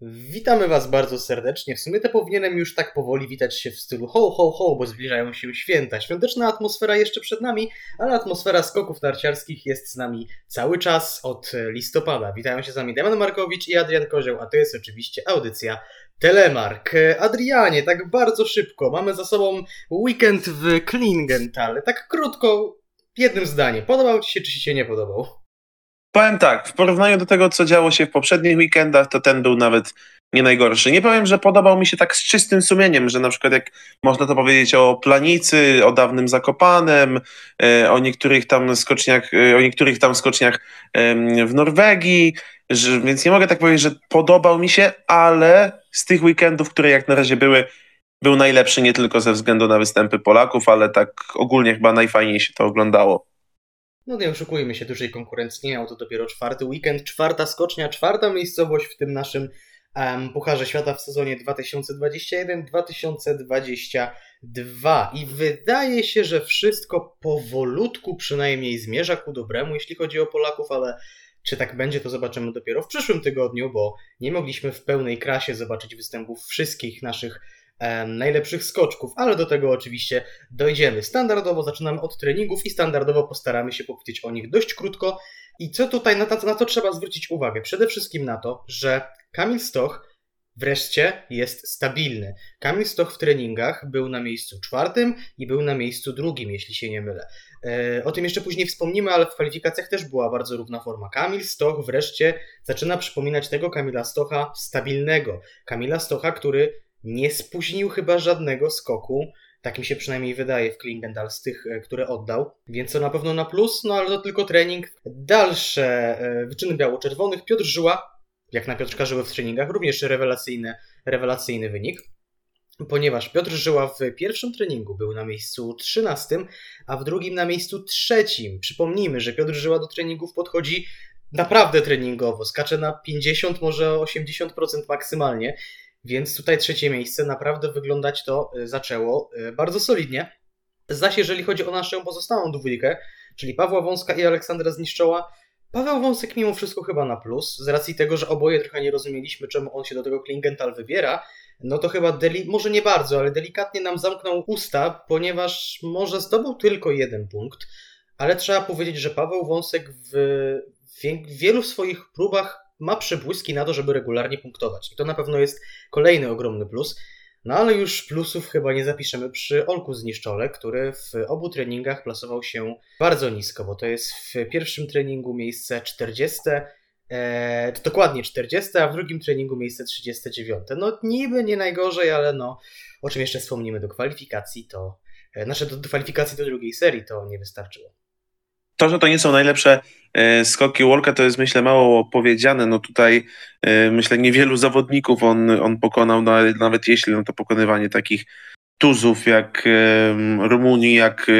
Witamy Was bardzo serdecznie. W sumie to powinienem już tak powoli witać się w stylu ho, ho, ho, bo zbliżają się święta. Świąteczna atmosfera jeszcze przed nami, ale atmosfera skoków narciarskich jest z nami cały czas od listopada. Witają się z nami Damian Markowicz i Adrian Kozioł, a to jest oczywiście audycja Telemark. Adrianie, tak bardzo szybko, mamy za sobą weekend w Klingenthal. Tak krótko, jednym zdaniem. Podobał Ci się, czy się nie podobał? Powiem tak, w porównaniu do tego, co działo się w poprzednich weekendach, to ten był nawet nie najgorszy. Nie powiem, że podobał mi się tak z czystym sumieniem, że na przykład jak można to powiedzieć o Planicy, o dawnym Zakopanem, e, o niektórych tam skoczniach, e, o niektórych tam skoczniach w Norwegii, że, więc nie mogę tak powiedzieć, że podobał mi się, ale z tych weekendów, które jak na razie były, był najlepszy nie tylko ze względu na występy Polaków, ale tak ogólnie chyba najfajniej się to oglądało. No nie oszukujmy się, dużej konkurencji nie miał, to dopiero czwarty weekend, czwarta skocznia, czwarta miejscowość w tym naszym um, Pucharze Świata w sezonie 2021-2022 i wydaje się, że wszystko powolutku przynajmniej zmierza ku dobremu, jeśli chodzi o Polaków, ale czy tak będzie, to zobaczymy dopiero w przyszłym tygodniu, bo nie mogliśmy w pełnej krasie zobaczyć występów wszystkich naszych najlepszych skoczków, ale do tego oczywiście dojdziemy. Standardowo zaczynamy od treningów i standardowo postaramy się powiedzieć o nich dość krótko. I co tutaj, na to, na to trzeba zwrócić uwagę? Przede wszystkim na to, że Kamil Stoch wreszcie jest stabilny. Kamil Stoch w treningach był na miejscu czwartym i był na miejscu drugim, jeśli się nie mylę. E, o tym jeszcze później wspomnimy, ale w kwalifikacjach też była bardzo równa forma. Kamil Stoch wreszcie zaczyna przypominać tego Kamila Stocha stabilnego. Kamila Stocha, który nie spóźnił chyba żadnego skoku. Tak mi się przynajmniej wydaje w Klingendal z tych, e, które oddał. Więc to na pewno na plus, no ale to tylko trening. Dalsze e, wyczyny biało-czerwonych. Piotr Żyła, jak na Piotrka Żyły w treningach, również rewelacyjny, rewelacyjny wynik. Ponieważ Piotr Żyła w pierwszym treningu był na miejscu 13, a w drugim na miejscu trzecim. Przypomnijmy, że Piotr Żyła do treningów podchodzi naprawdę treningowo. Skacze na 50, może 80% maksymalnie. Więc tutaj trzecie miejsce naprawdę wyglądać to y, zaczęło y, bardzo solidnie. Zaś jeżeli chodzi o naszą pozostałą dwójkę, czyli Pawła Wąska i Aleksandra Zniszczoła, Paweł Wąsek mimo wszystko chyba na plus, z racji tego, że oboje trochę nie rozumieliśmy, czemu on się do tego Klingenthal wybiera, no to chyba, deli- może nie bardzo, ale delikatnie nam zamknął usta, ponieważ może zdobył tylko jeden punkt, ale trzeba powiedzieć, że Paweł Wąsek w, w wielu swoich próbach ma przebłyski na to, żeby regularnie punktować. I to na pewno jest kolejny ogromny plus. No ale już plusów chyba nie zapiszemy przy Olku Zniszczole, który w obu treningach plasował się bardzo nisko, bo to jest w pierwszym treningu miejsce 40, e, dokładnie 40, a w drugim treningu miejsce 39. No niby nie najgorzej, ale no o czym jeszcze wspomnimy do kwalifikacji, to e, nasze do, do kwalifikacji do drugiej serii to nie wystarczyło. To, że to nie są najlepsze e, skoki Walka, to jest myślę mało powiedziane. No tutaj e, myślę niewielu zawodników on, on pokonał, no, nawet jeśli no to pokonywanie takich tuzów jak Rumunii, jak e,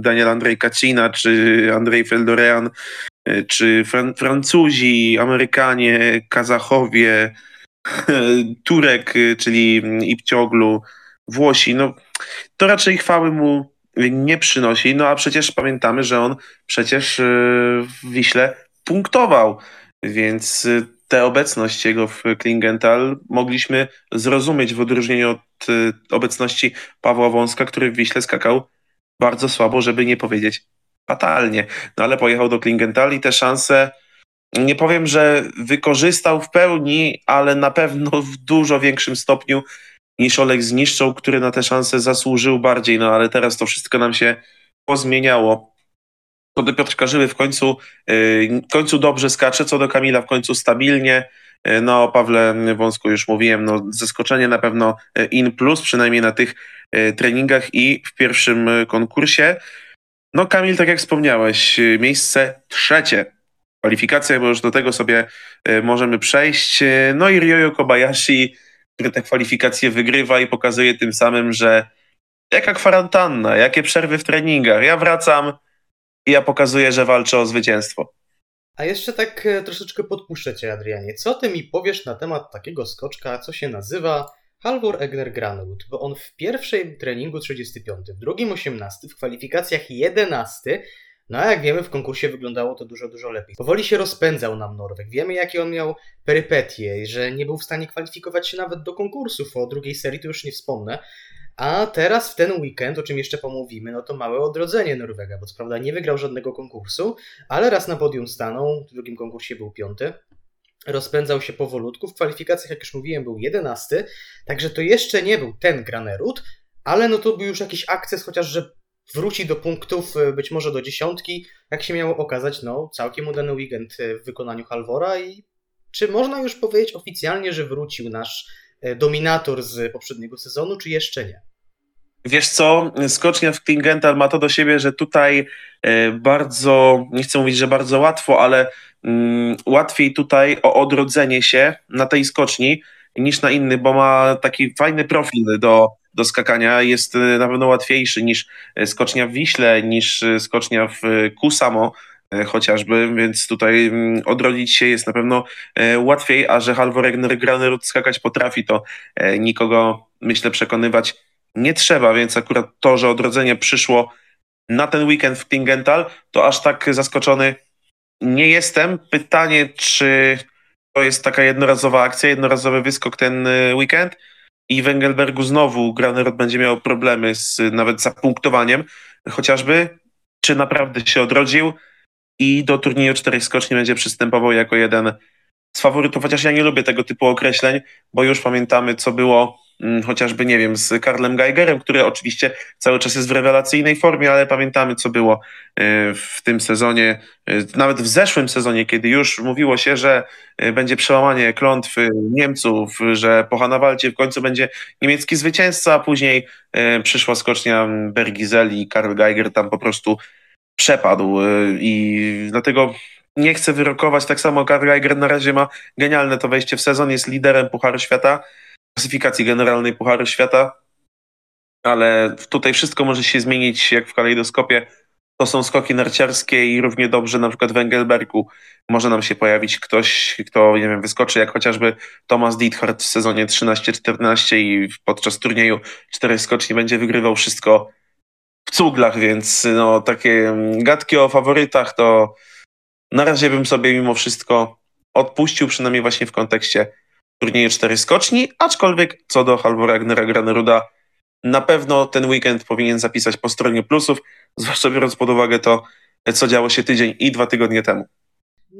Daniel Andrzej Kacina, czy Andrzej Feldorean, czy Fran Francuzi, Amerykanie, Kazachowie, Turek, czyli Ipcioglu, Włosi, no to raczej chwały mu nie przynosi. No a przecież pamiętamy, że on przecież y, w Wiśle punktował, więc y, tę obecność jego w Klingenthal mogliśmy zrozumieć w odróżnieniu od y, obecności Pawła Wąska, który w Wiśle skakał bardzo słabo, żeby nie powiedzieć fatalnie. No ale pojechał do Klingenthal i te szanse nie powiem, że wykorzystał w pełni, ale na pewno w dużo większym stopniu niż Olek zniszczą, który na te szanse zasłużył bardziej, no ale teraz to wszystko nam się pozmieniało. Co do Piotrka Żyły w końcu, yy, w końcu dobrze skacze, co do Kamila w końcu stabilnie. Yy, no o Pawle Wąsku już mówiłem, no zaskoczenie na pewno yy, in plus, przynajmniej na tych treningach i w pierwszym konkursie. No Kamil, tak jak wspomniałeś, miejsce trzecie. Kwalifikacja, bo już do tego sobie możemy przejść. No i Ryoyo Kobayashi który te kwalifikacje wygrywa i pokazuje tym samym, że jaka kwarantanna, jakie przerwy w treningach. Ja wracam i ja pokazuję, że walczę o zwycięstwo. A jeszcze tak e, troszeczkę podpuszczę Cię, Adrianie. Co Ty mi powiesz na temat takiego skoczka, co się nazywa Halvor Egner Granewood? Bo on w pierwszym treningu 35, w drugim 18, w kwalifikacjach 11, No a jak wiemy, w konkursie wyglądało to dużo, dużo lepiej. Powoli się rozpędzał nam Norweg. Wiemy, jakie on miał perypetie, że nie był w stanie kwalifikować się nawet do konkursów. O drugiej serii to już nie wspomnę. A teraz w ten weekend, o czym jeszcze pomówimy, no to małe odrodzenie Norwega, bo co prawda nie wygrał żadnego konkursu, ale raz na podium stanął, w drugim konkursie był piąty. Rozpędzał się powolutku. W kwalifikacjach, jak już mówiłem, był jedenasty, także to jeszcze nie był ten Granerud, ale no to był już jakiś akces, chociaż że wróci do punktów, y, być może do dziesiątki, jak się miało okazać, no całkiem udany weekend y, w wykonaniu Halvora i czy można już powiedzieć oficjalnie, że wrócił nasz y, dominator z poprzedniego sezonu, czy jeszcze nie? Wiesz co, skocznia w Klingenthal ma to do siebie, że tutaj bardzo, nie chcę mówić, że bardzo łatwo, ale um, łatwiej tutaj o odrodzenie się na tej skoczni niż na innych, bo ma taki fajny profil do, do skakania jest e, na pewno łatwiejszy niż e, skocznia w Wiśle, niż e, skocznia w Kusamo chociażby, więc tutaj mm, odrodzić się jest na pewno łatwiej, a że Halvor Granerud skakać potrafi, to nikogo myślę przekonywać nie trzeba, więc akurat to, że odrodzenie przyszło na ten weekend w Klingenthal, to aż tak zaskoczony nie jestem. Pytanie, czy to jest taka jednorazowa akcja, jednorazowy wyskok ten weekend, i Węgelbergu znowu Granerod będzie miał problemy z nawet zapunktowaniem chociażby, czy naprawdę się odrodził i do turnieju czterech skoczni będzie przystępował jako jeden z faworytów, chociaż ja nie lubię tego typu określeń, bo już pamiętamy, co było chociażby, nie wiem, z Karlem Geigerem, który oczywiście cały czas jest w rewelacyjnej formie, ale pamiętamy, co było y, w tym sezonie, y, nawet w zeszłym sezonie, kiedy już mówiło się, że y, będzie przełamanie klątwy Niemców, że po Hanawalcie w końcu będzie niemiecki zwycięzca, a później przyszła skocznia Bergizel i Karl Geiger tam po prostu przepadł i dlatego nie chcę wyrokować, tak samo Karl Geiger na razie ma genialne to wejście w sezon, jest liderem Pucharu Świata, klasyfikacji generalnej Pucharu Świata, ale tutaj wszystko może się zmienić jak w kalejdoskopie. To są skoki narciarskie i równie dobrze na przykład w Engelbergu może nam się pojawić ktoś, kto nie wiem, wyskoczy jak chociażby Thomas Diethard w sezonie 13-14 i podczas turnieju czterech skoczni będzie wygrywał wszystko w cuglach, więc no takie gadki o faworytach to na razie bym sobie mimo wszystko odpuścił, przynajmniej właśnie w kontekście turnieju cztery skoczni, aczkolwiek co do Halvora Agnera Graneruda, na pewno ten weekend powinien zapisać po stronie plusów, zwłaszcza biorąc pod uwagę to, co działo się tydzień i dwa tygodnie temu.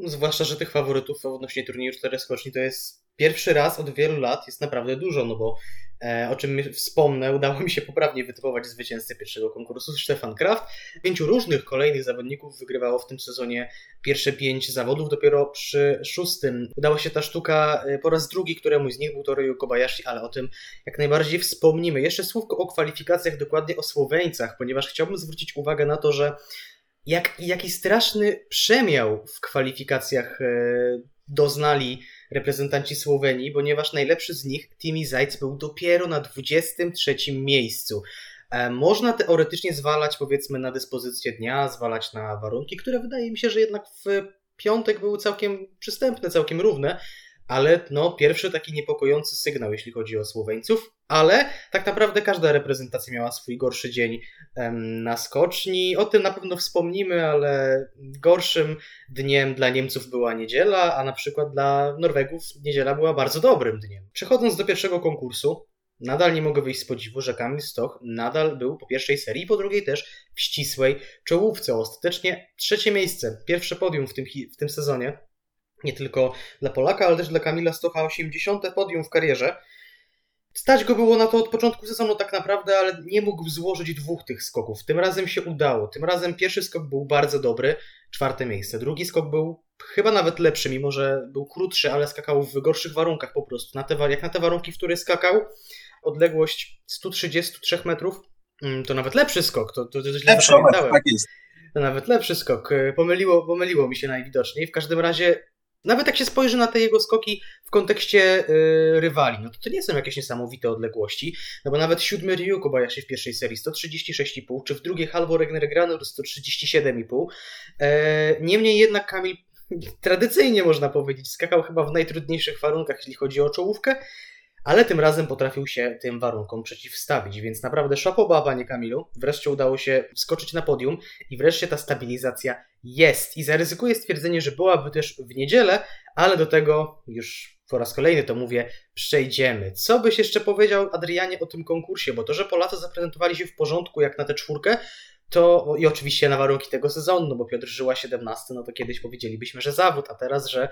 Zwłaszcza, że tych faworytów odnośnie turnieju cztery skoczni to jest pierwszy raz od wielu lat, jest naprawdę dużo, no bo E, o czym wspomnę, udało mi się poprawnie wytypować zwycięzcę pierwszego konkursu, Stefan Kraft. Pięciu różnych kolejnych zawodników wygrywało w tym sezonie pierwsze pięć zawodów, dopiero przy szóstym udała się ta sztuka e, po raz drugi, któremuś z nich był to Ryu Kobayashi, ale o tym jak najbardziej wspomnimy. Jeszcze słówko o kwalifikacjach, dokładnie o Słoweńcach, ponieważ chciałbym zwrócić uwagę na to, że jak, jaki straszny przemiał w kwalifikacjach e, doznali reprezentanci Słowenii, ponieważ najlepszy z nich, Timi Zajc, był dopiero na 23 miejscu. E, można teoretycznie zwalać powiedzmy na dyspozycję dnia, zwalać na warunki, które wydaje mi się, że jednak w piątek były całkiem przystępne, całkiem równe, ale no, pierwszy taki niepokojący sygnał, jeśli chodzi o Słoweńców, ale tak naprawdę każda reprezentacja miała swój gorszy dzień na skoczni. O tym na pewno wspomnimy, ale gorszym dniem dla Niemców była niedziela, a na przykład dla Norwegów niedziela była bardzo dobrym dniem. Przechodząc do pierwszego konkursu, nadal nie mogę wyjść z podziwu, że Kamil Stoch nadal był po pierwszej serii, po drugiej też w ścisłej czołówce. Ostatecznie trzecie miejsce, pierwsze podium w tym, w tym sezonie nie tylko dla Polaka, ale też dla Kamila Stocha 80. podium w karierze. Stać go było na to od początku sezonu tak naprawdę, ale nie mógł złożyć dwóch tych skoków. Tym razem się udało. Tym razem pierwszy skok był bardzo dobry, czwarte miejsce. Drugi skok był chyba nawet lepszy, mimo że był krótszy, ale skakał w gorszych warunkach po prostu. Na te, jak na te warunki, w które skakał, odległość 133 metrów, mm, to nawet lepszy skok. To, to, to źle lepszy tak jest. To nawet lepszy skok. Pomyliło, pomyliło mi się najwidoczniej. W każdym razie nawet jak się spojrzy na te jego skoki w kontekście yy, rywali, no to to nie są jakieś niesamowite odległości, no bo nawet siódmy Ryu Kobayashi w pierwszej serii 136,5, czy w drugiej Halvor Regner Granur 137,5. E, niemniej jednak Kamil tradycyjnie można powiedzieć skakał chyba w najtrudniejszych warunkach, jeśli chodzi o czołówkę, ale tym razem potrafił się tym warunkom przeciwstawić, więc naprawdę szapoba, panie Kamilu. Wreszcie udało się wskoczyć na podium i wreszcie ta stabilizacja jest. I zaryzykuję stwierdzenie, że byłaby też w niedzielę, ale do tego już po raz kolejny to mówię, przejdziemy. Co byś jeszcze powiedział, Adrianie, o tym konkursie? Bo to, że Polacy zaprezentowali się w porządku jak na tę czwórkę, to i oczywiście na warunki tego sezonu, no bo Piotr Żyła 17, no to kiedyś powiedzielibyśmy, że zawód, a teraz, że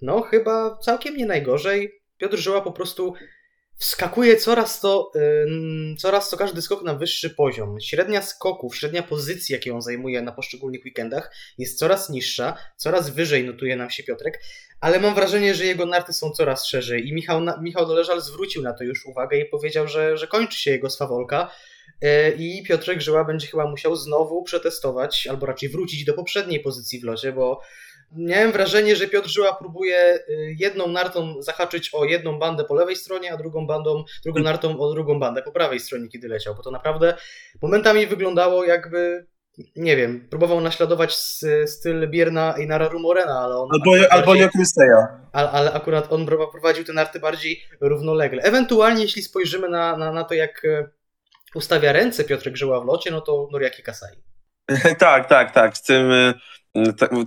no chyba całkiem nie najgorzej. Piotr Żyła po prostu wskakuje coraz to, coraz to każdy skok na wyższy poziom. Średnia skoków, średnia pozycji, jakie on zajmuje na poszczególnych weekendach, jest coraz niższa, coraz wyżej notuje nam się Piotrek, ale mam wrażenie, że jego narty są coraz szerzej i Michał, Michał Doleżal zwrócił na to już uwagę i powiedział, że, że kończy się jego swawolka yy, i Piotrek Żyła będzie chyba musiał znowu przetestować, albo raczej wrócić do poprzedniej pozycji w locie, bo miałem wrażenie, że Piotr Żyła próbuje y, jedną nartą zahaczyć o jedną bandę po lewej stronie, a drugą bandą, drugą nartą o drugą bandę po prawej stronie, kiedy leciał, bo to naprawdę momentami wyglądało jakby nie wiem, próbował naśladować styl Bierna i Nara Rumorena, ale on... Albo, albo bardziej, ale, ale akurat on prowadził te narty bardziej równolegle. Ewentualnie, jeśli spojrzymy na, na, na to, jak e, ustawia ręce Piotrek Żyła w locie, no to Noriaki Kasai. tak, tak, tak. Z tym, e,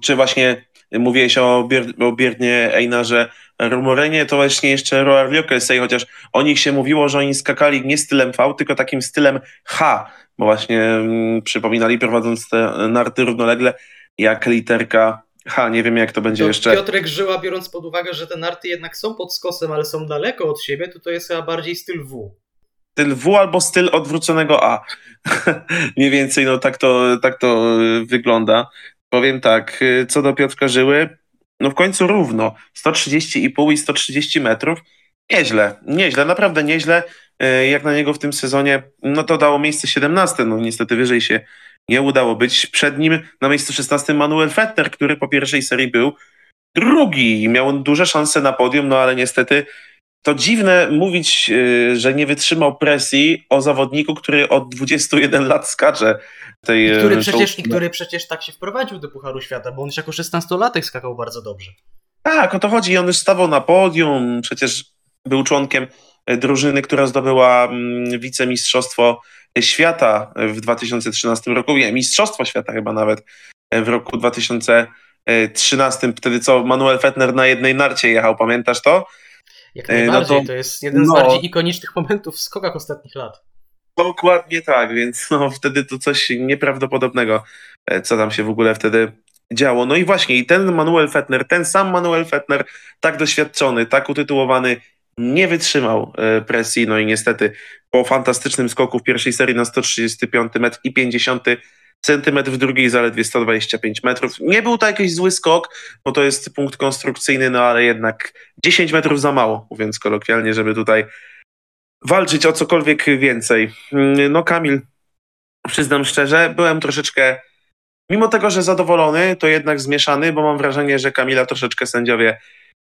czy właśnie mówiłeś o, Bier, o Biernie Einarze Rumorenie, to właśnie jeszcze Roar Liokelsej, chociaż o nich się mówiło, że oni skakali nie stylem V, tylko takim stylem H, bo właśnie mm, przypominali prowadząc te narty równolegle, jak literka H, nie wiem jak to będzie to jeszcze. Piotrek Żyła, biorąc pod uwagę, że te narty jednak są pod skosem, ale są daleko od siebie, to to jest chyba bardziej styl W. Styl W albo styl odwróconego A. Mniej więcej no tak to, tak to wygląda. Powiem tak, y, co do Piotrka Żyły, no w końcu równo, 130,5 i 130 metrów, nieźle, nieźle, naprawdę nieźle, y, jak na niego w tym sezonie, no to dało miejsce 17, no niestety wyżej się nie udało być. Przed nim na miejscu 16 Manuel Fettner, który po pierwszej serii był drugi i miał duże szanse na podium, no ale niestety to dziwne mówić, y, że nie wytrzymał presji o zawodniku, który od 21 lat skacze. Tej, I, który przecież, I który przecież tak się wprowadził do Pucharu Świata, bo on już jako 16-latek skakał bardzo dobrze. Tak, o to chodzi. On już stawał na podium, przecież był członkiem e, drużyny, która zdobyła mm, wicemistrzostwo świata w 2013 roku. Nie, mistrzostwo świata chyba nawet e, w roku 2013. Wtedy co Manuel Fettner na jednej narcie jechał, pamiętasz to? Jak najbardziej, no to, to, jest jeden z no, bardziej ikonicznych momentów w skokach ostatnich lat. Dokładnie tak, więc no, wtedy to coś nieprawdopodobnego, e, co tam się w ogóle wtedy działo. No i właśnie, i ten Manuel Fettner, ten sam Manuel Fettner, tak doświadczony, tak utytułowany, nie wytrzymał e, presji, no i niestety po fantastycznym skoku w pierwszej serii na 135 metr i 50 centymetr, w drugiej zaledwie 125 metrów. Nie był to jakiś zły skok, bo to jest punkt konstrukcyjny, no ale jednak 10 metrów za mało, mówiąc kolokwialnie, żeby tutaj walczyć o cokolwiek więcej. Mm, no Kamil, przyznam szczerze, byłem troszeczkę, mimo tego, że zadowolony, to jednak zmieszany, bo mam wrażenie, że Kamila troszeczkę sędziowie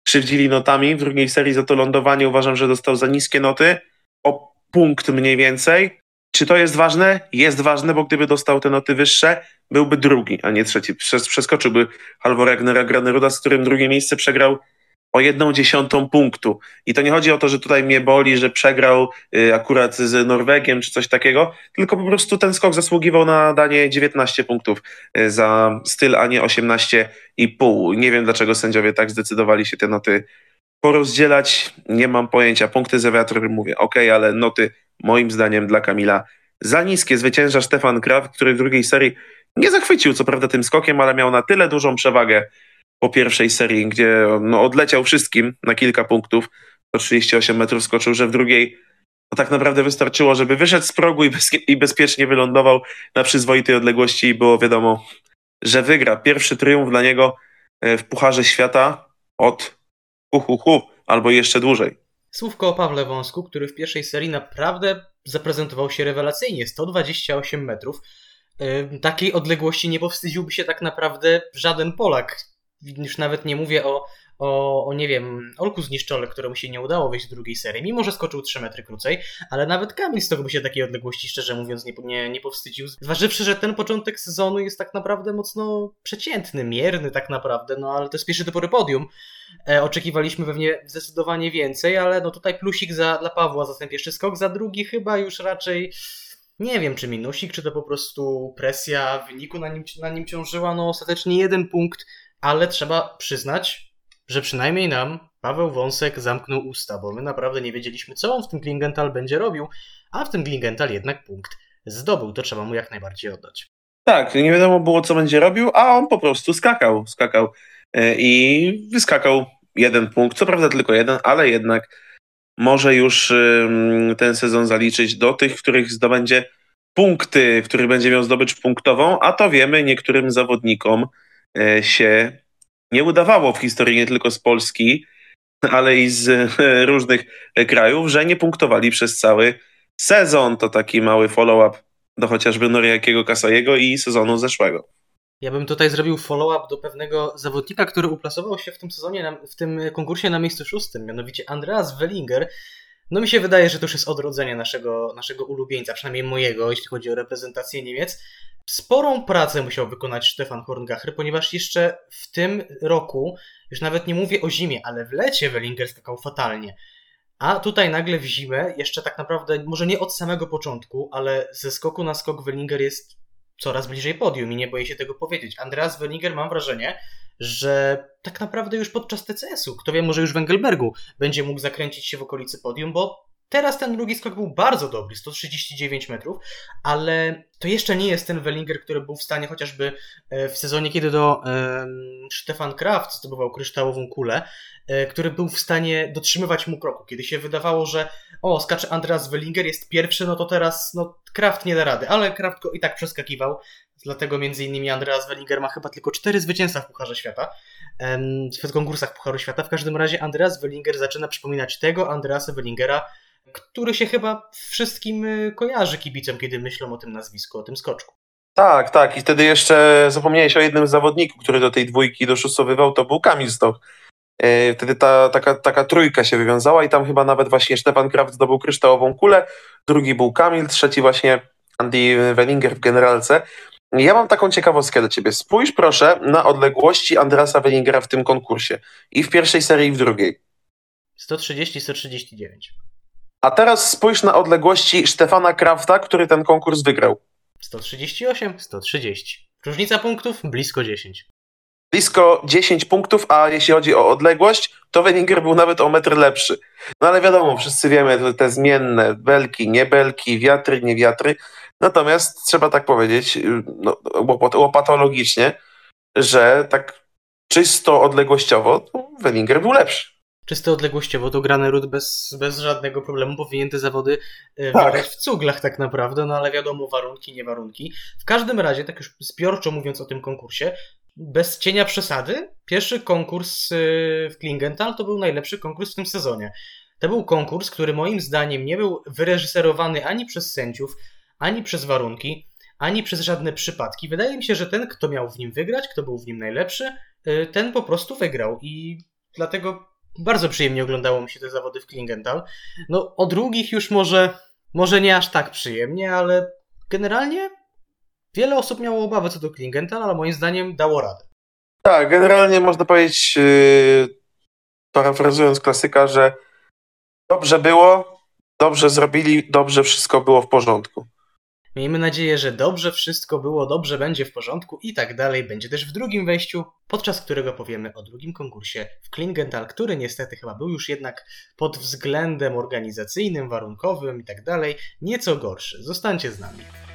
krzywdzili notami. W drugiej serii za to lądowanie uważam, że dostał za niskie noty, o punkt mniej więcej. Czy to jest ważne? Jest ważne, bo gdyby dostał te noty wyższe, byłby drugi, a nie trzeci. Przeskoczyłby Halvor Ragnera Graneruda, z którym drugie miejsce przegrał o jedną dziesiątą punktu. I to nie chodzi o to, że tutaj mnie boli, że przegrał y, akurat z Norwegiem czy coś takiego, tylko po prostu ten skok zasługiwał na danie 19 punktów y, za styl, a nie 18,5. Nie wiem, dlaczego sędziowie tak zdecydowali się te noty porozdzielać. Nie mam pojęcia. Punkty za wiatr mówię, ok, ale noty moim zdaniem dla Kamila za niskie. Zwycięża Stefan Graf, który w drugiej serii nie zachwycił co prawda tym skokiem, ale miał na tyle dużą przewagę po pierwszej serii, gdzie no, odleciał wszystkim na kilka punktów, po 38 metrów skoczył, że w drugiej no, tak naprawdę wystarczyło, żeby wyszedł z progu i, i bezpiecznie wylądował na przyzwoitej odległości i było wiadomo, że wygra. Pierwszy triumf dla niego e, w Pucharze Świata od hu, hu, hu albo jeszcze dłużej. Słówko o Pawle Wąsku, który w pierwszej serii naprawdę zaprezentował się rewelacyjnie. 128 metrów. E, takiej odległości nie powstydziłby się tak naprawdę żaden Polak już nawet nie mówię o, o, o nie wiem, Olku Zniszczole, któremu się nie udało wejść do drugiej serii, mimo że skoczył 3 metry krócej, ale nawet Kamil z tego by się takiej odległości, szczerze mówiąc, nie, nie, nie powstydził. Zważywszy, że ten początek sezonu jest tak naprawdę mocno przeciętny, mierny tak naprawdę, no ale to jest pierwszy do pory podium. E, oczekiwaliśmy pewnie zdecydowanie więcej, ale no tutaj plusik za, dla Pawła za ten pierwszy skok, za drugi chyba już raczej nie wiem, czy minusik, czy to po prostu presja wyniku na nim, na nim ciążyła. No, ostatecznie jeden punkt, ale trzeba przyznać, że przynajmniej nam Paweł Wąsek zamknął usta, bo my naprawdę nie wiedzieliśmy, co on w tym Klingenthal będzie robił, a w tym Klingenthal jednak punkt zdobył. To trzeba mu jak najbardziej oddać. Tak, nie wiadomo było, co będzie robił, a on po prostu skakał, skakał e, i wyskakał jeden punkt. Co prawda tylko jeden, ale jednak może już ten sezon zaliczyć do tych, w których zdobędzie punkty, w których będzie miał zdobycz punktową, a to wiemy, niektórym zawodnikom e, się nie udawało w historii nie tylko z Polski, ale i z e, różnych krajów, że nie punktowali przez cały sezon. To taki mały follow-up do chociażby Noriakiego Kasajego i sezonu zeszłego. Ja bym tutaj zrobił follow-up do pewnego zawodnika, który uplasował się w tym sezonie, w tym konkursie na miejscu szóstym, mianowicie Andreas Wellinger. No mi się wydaje, że to już jest odrodzenie naszego, naszego ulubieńca, przynajmniej mojego, jeśli chodzi o reprezentację Niemiec. Sporą pracę musiał wykonać Stefan Horngacher, ponieważ jeszcze w tym roku, już nawet nie mówię o zimie, ale w lecie Wellinger skakał fatalnie. A tutaj nagle w zimę, jeszcze tak naprawdę, może nie od samego początku, ale ze skoku na skok Wellinger jest coraz bliżej podium i nie boję się tego powiedzieć. Andreas Wellinger mam wrażenie, że tak naprawdę już podczas TCS-u, kto wie, może już w Engelbergu będzie mógł zakręcić się w okolicy podium, bo Teraz ten drugi skok był bardzo dobry, 139 metrów, ale to jeszcze nie jest ten Wellinger, który był w stanie chociażby e, w sezonie, kiedy um, Stefan Kraft zdobywał kryształową kulę, e, który był w stanie dotrzymywać mu kroku. Kiedy się wydawało, że o, skacze Andreas Wellinger, jest pierwszy, no to teraz no, Kraft nie da rady, ale Kraft go i tak przeskakiwał. Dlatego między innymi Andreas Wellinger ma chyba tylko cztery zwycięstwa w Pucharze Świata, w konkursach Pucharu Świata. W każdym razie Andreas Wellinger zaczyna przypominać tego Andreasa Wellingera, który się chyba wszystkim y, kojarzy kibicom, kiedy myślą o tym nazwisku, o tym skoczku. Tak, tak. I wtedy jeszcze zapomniałeś o jednym zawodniku, który do tej dwójki doszusowywał, to był Kamil Stoch. E, wtedy ta taka, taka trójka się wywiązała i tam chyba nawet właśnie Stefan Kraft zdobył kryształową kulę, drugi był Kamil, trzeci właśnie Andy Wellinger w generalce. Ja mam taką ciekawostkę dla ciebie. Spójrz proszę na odległości Andrasa Wellingera w tym konkursie. I w pierwszej serii, i w drugiej. 130-139. A teraz spójrz na odległości Stefana Krafta, który ten konkurs wygrał. 138, 130. Różnica punktów blisko 10. Blisko 10 punktów, a jeśli chodzi o odległość, to Weninger był nawet o metr lepszy. No ale wiadomo, wszyscy wiemy te zmienne belki, nie belki, wiatry, nie wiatry. Natomiast trzeba tak powiedzieć, no, łopatologicznie, że tak czysto odległościowo Weninger był lepszy czysto odległościowo to Granerud bez, bez żadnego problemu powinien te zawody e, tak. w cuglach tak naprawdę, no ale wiadomo, warunki, nie warunki. W każdym razie, tak już zbiorczo mówiąc o tym konkursie, bez cienia przesady, pierwszy konkurs e, w Klingenthal to był najlepszy konkurs w tym sezonie. To był konkurs, który moim zdaniem nie był wyreżyserowany ani przez sędziów, ani przez warunki, ani przez żadne przypadki. Wydaje mi się, że ten, kto miał w nim wygrać, kto był w nim najlepszy, e, ten po prostu wygrał i dlatego bardzo przyjemnie oglądało mi się te zawody w Klingenthal. No, o drugich już może, może nie aż tak przyjemnie, ale generalnie wiele osób miało obawy co do Klingenthal, ale moim zdaniem dało radę. Tak, generalnie można powiedzieć, yy, parafrazując klasyka, że dobrze było, dobrze zrobili, dobrze wszystko było w porządku. Miejmy nadzieję, że dobrze wszystko było, dobrze będzie w porządku i tak dalej. Będzie też w drugim wejściu, podczas którego powiemy o drugim konkursie w Klingenthal, który niestety chyba był już jednak pod względem organizacyjnym, warunkowym i tak dalej nieco gorszy. Zostańcie z nami.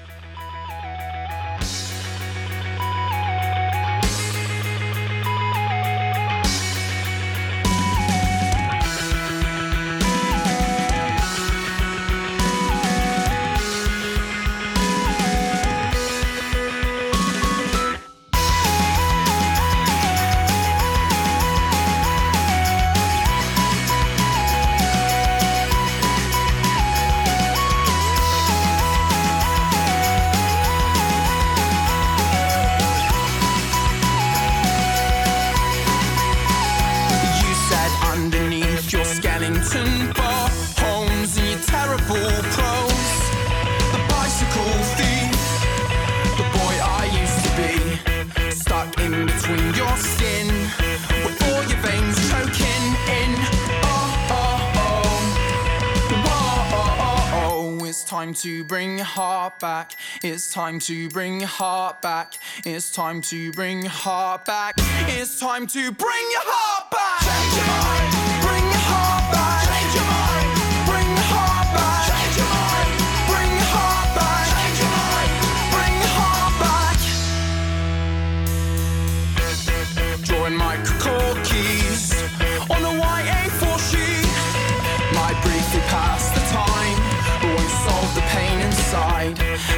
Back. It's time to bring your heart back. It's time to bring your heart back. It's time to bring your heart back.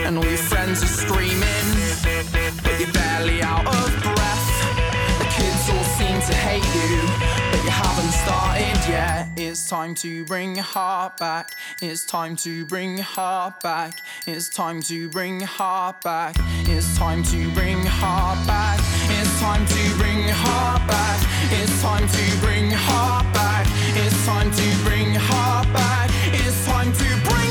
And all your friends are screaming, but you're barely out of breath. The kids all seem to hate you, but you haven't started yet. It's time to bring your heart back. It's time to bring your heart back. It's time to bring your heart back. It's time to bring your heart back. It's time to bring your heart back. It's time to bring your heart back. It's time to bring your heart back. It's time to bring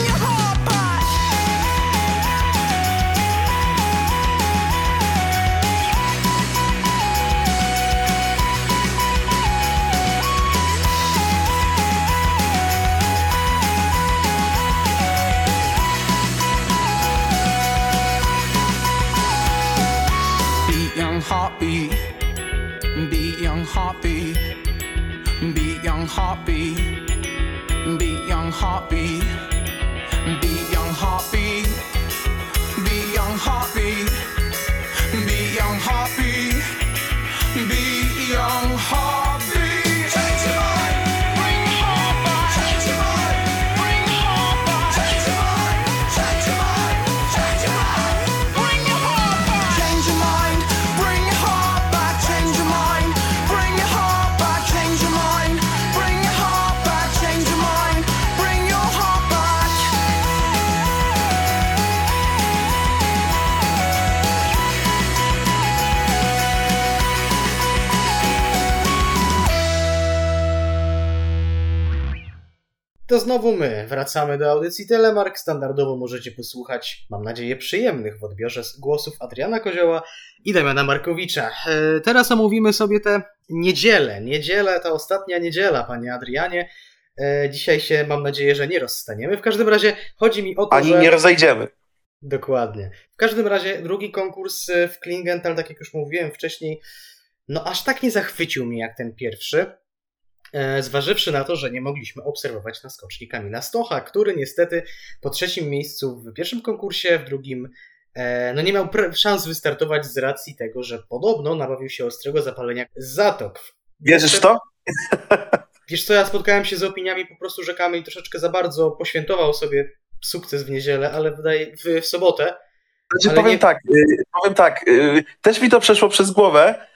heartbeat. To znowu my. Wracamy do audycji Telemark. Standardowo możecie posłuchać, mam nadzieję, przyjemnych w odbiorze głosów Adriana Kozioła i Damiana Markowicza. E, Teraz omówimy sobie te niedzielę. Niedzielę, ta ostatnia niedziela, panie Adrianie. E, Dzisiaj się, mam nadzieję, że nie rozstaniemy. W każdym razie chodzi mi o to, Ani że... nie rozejdziemy. Dokładnie. W każdym razie drugi konkurs e, w Klingenthal, tak jak już mówiłem wcześniej, no aż tak nie zachwycił mnie jak ten pierwszy. E, Zważywszy na to, że nie mogliśmy obserwować na skoczni Kamila Stocha, który niestety po trzecim miejscu w pierwszym konkursie, w drugim e, no nie miał szans wystartować z racji tego, że podobno nabawił się ostrego zapalenia zatok. Wierzysz w to? Wiesz co, ja spotkałem się z opiniami po prostu, że Kamil troszeczkę za bardzo poświętował sobie sukces w niedzielę, ale wydaje w, w sobotę. Znaczy, powiem nie- tak, y, powiem tak, y, też mi to przeszło przez głowę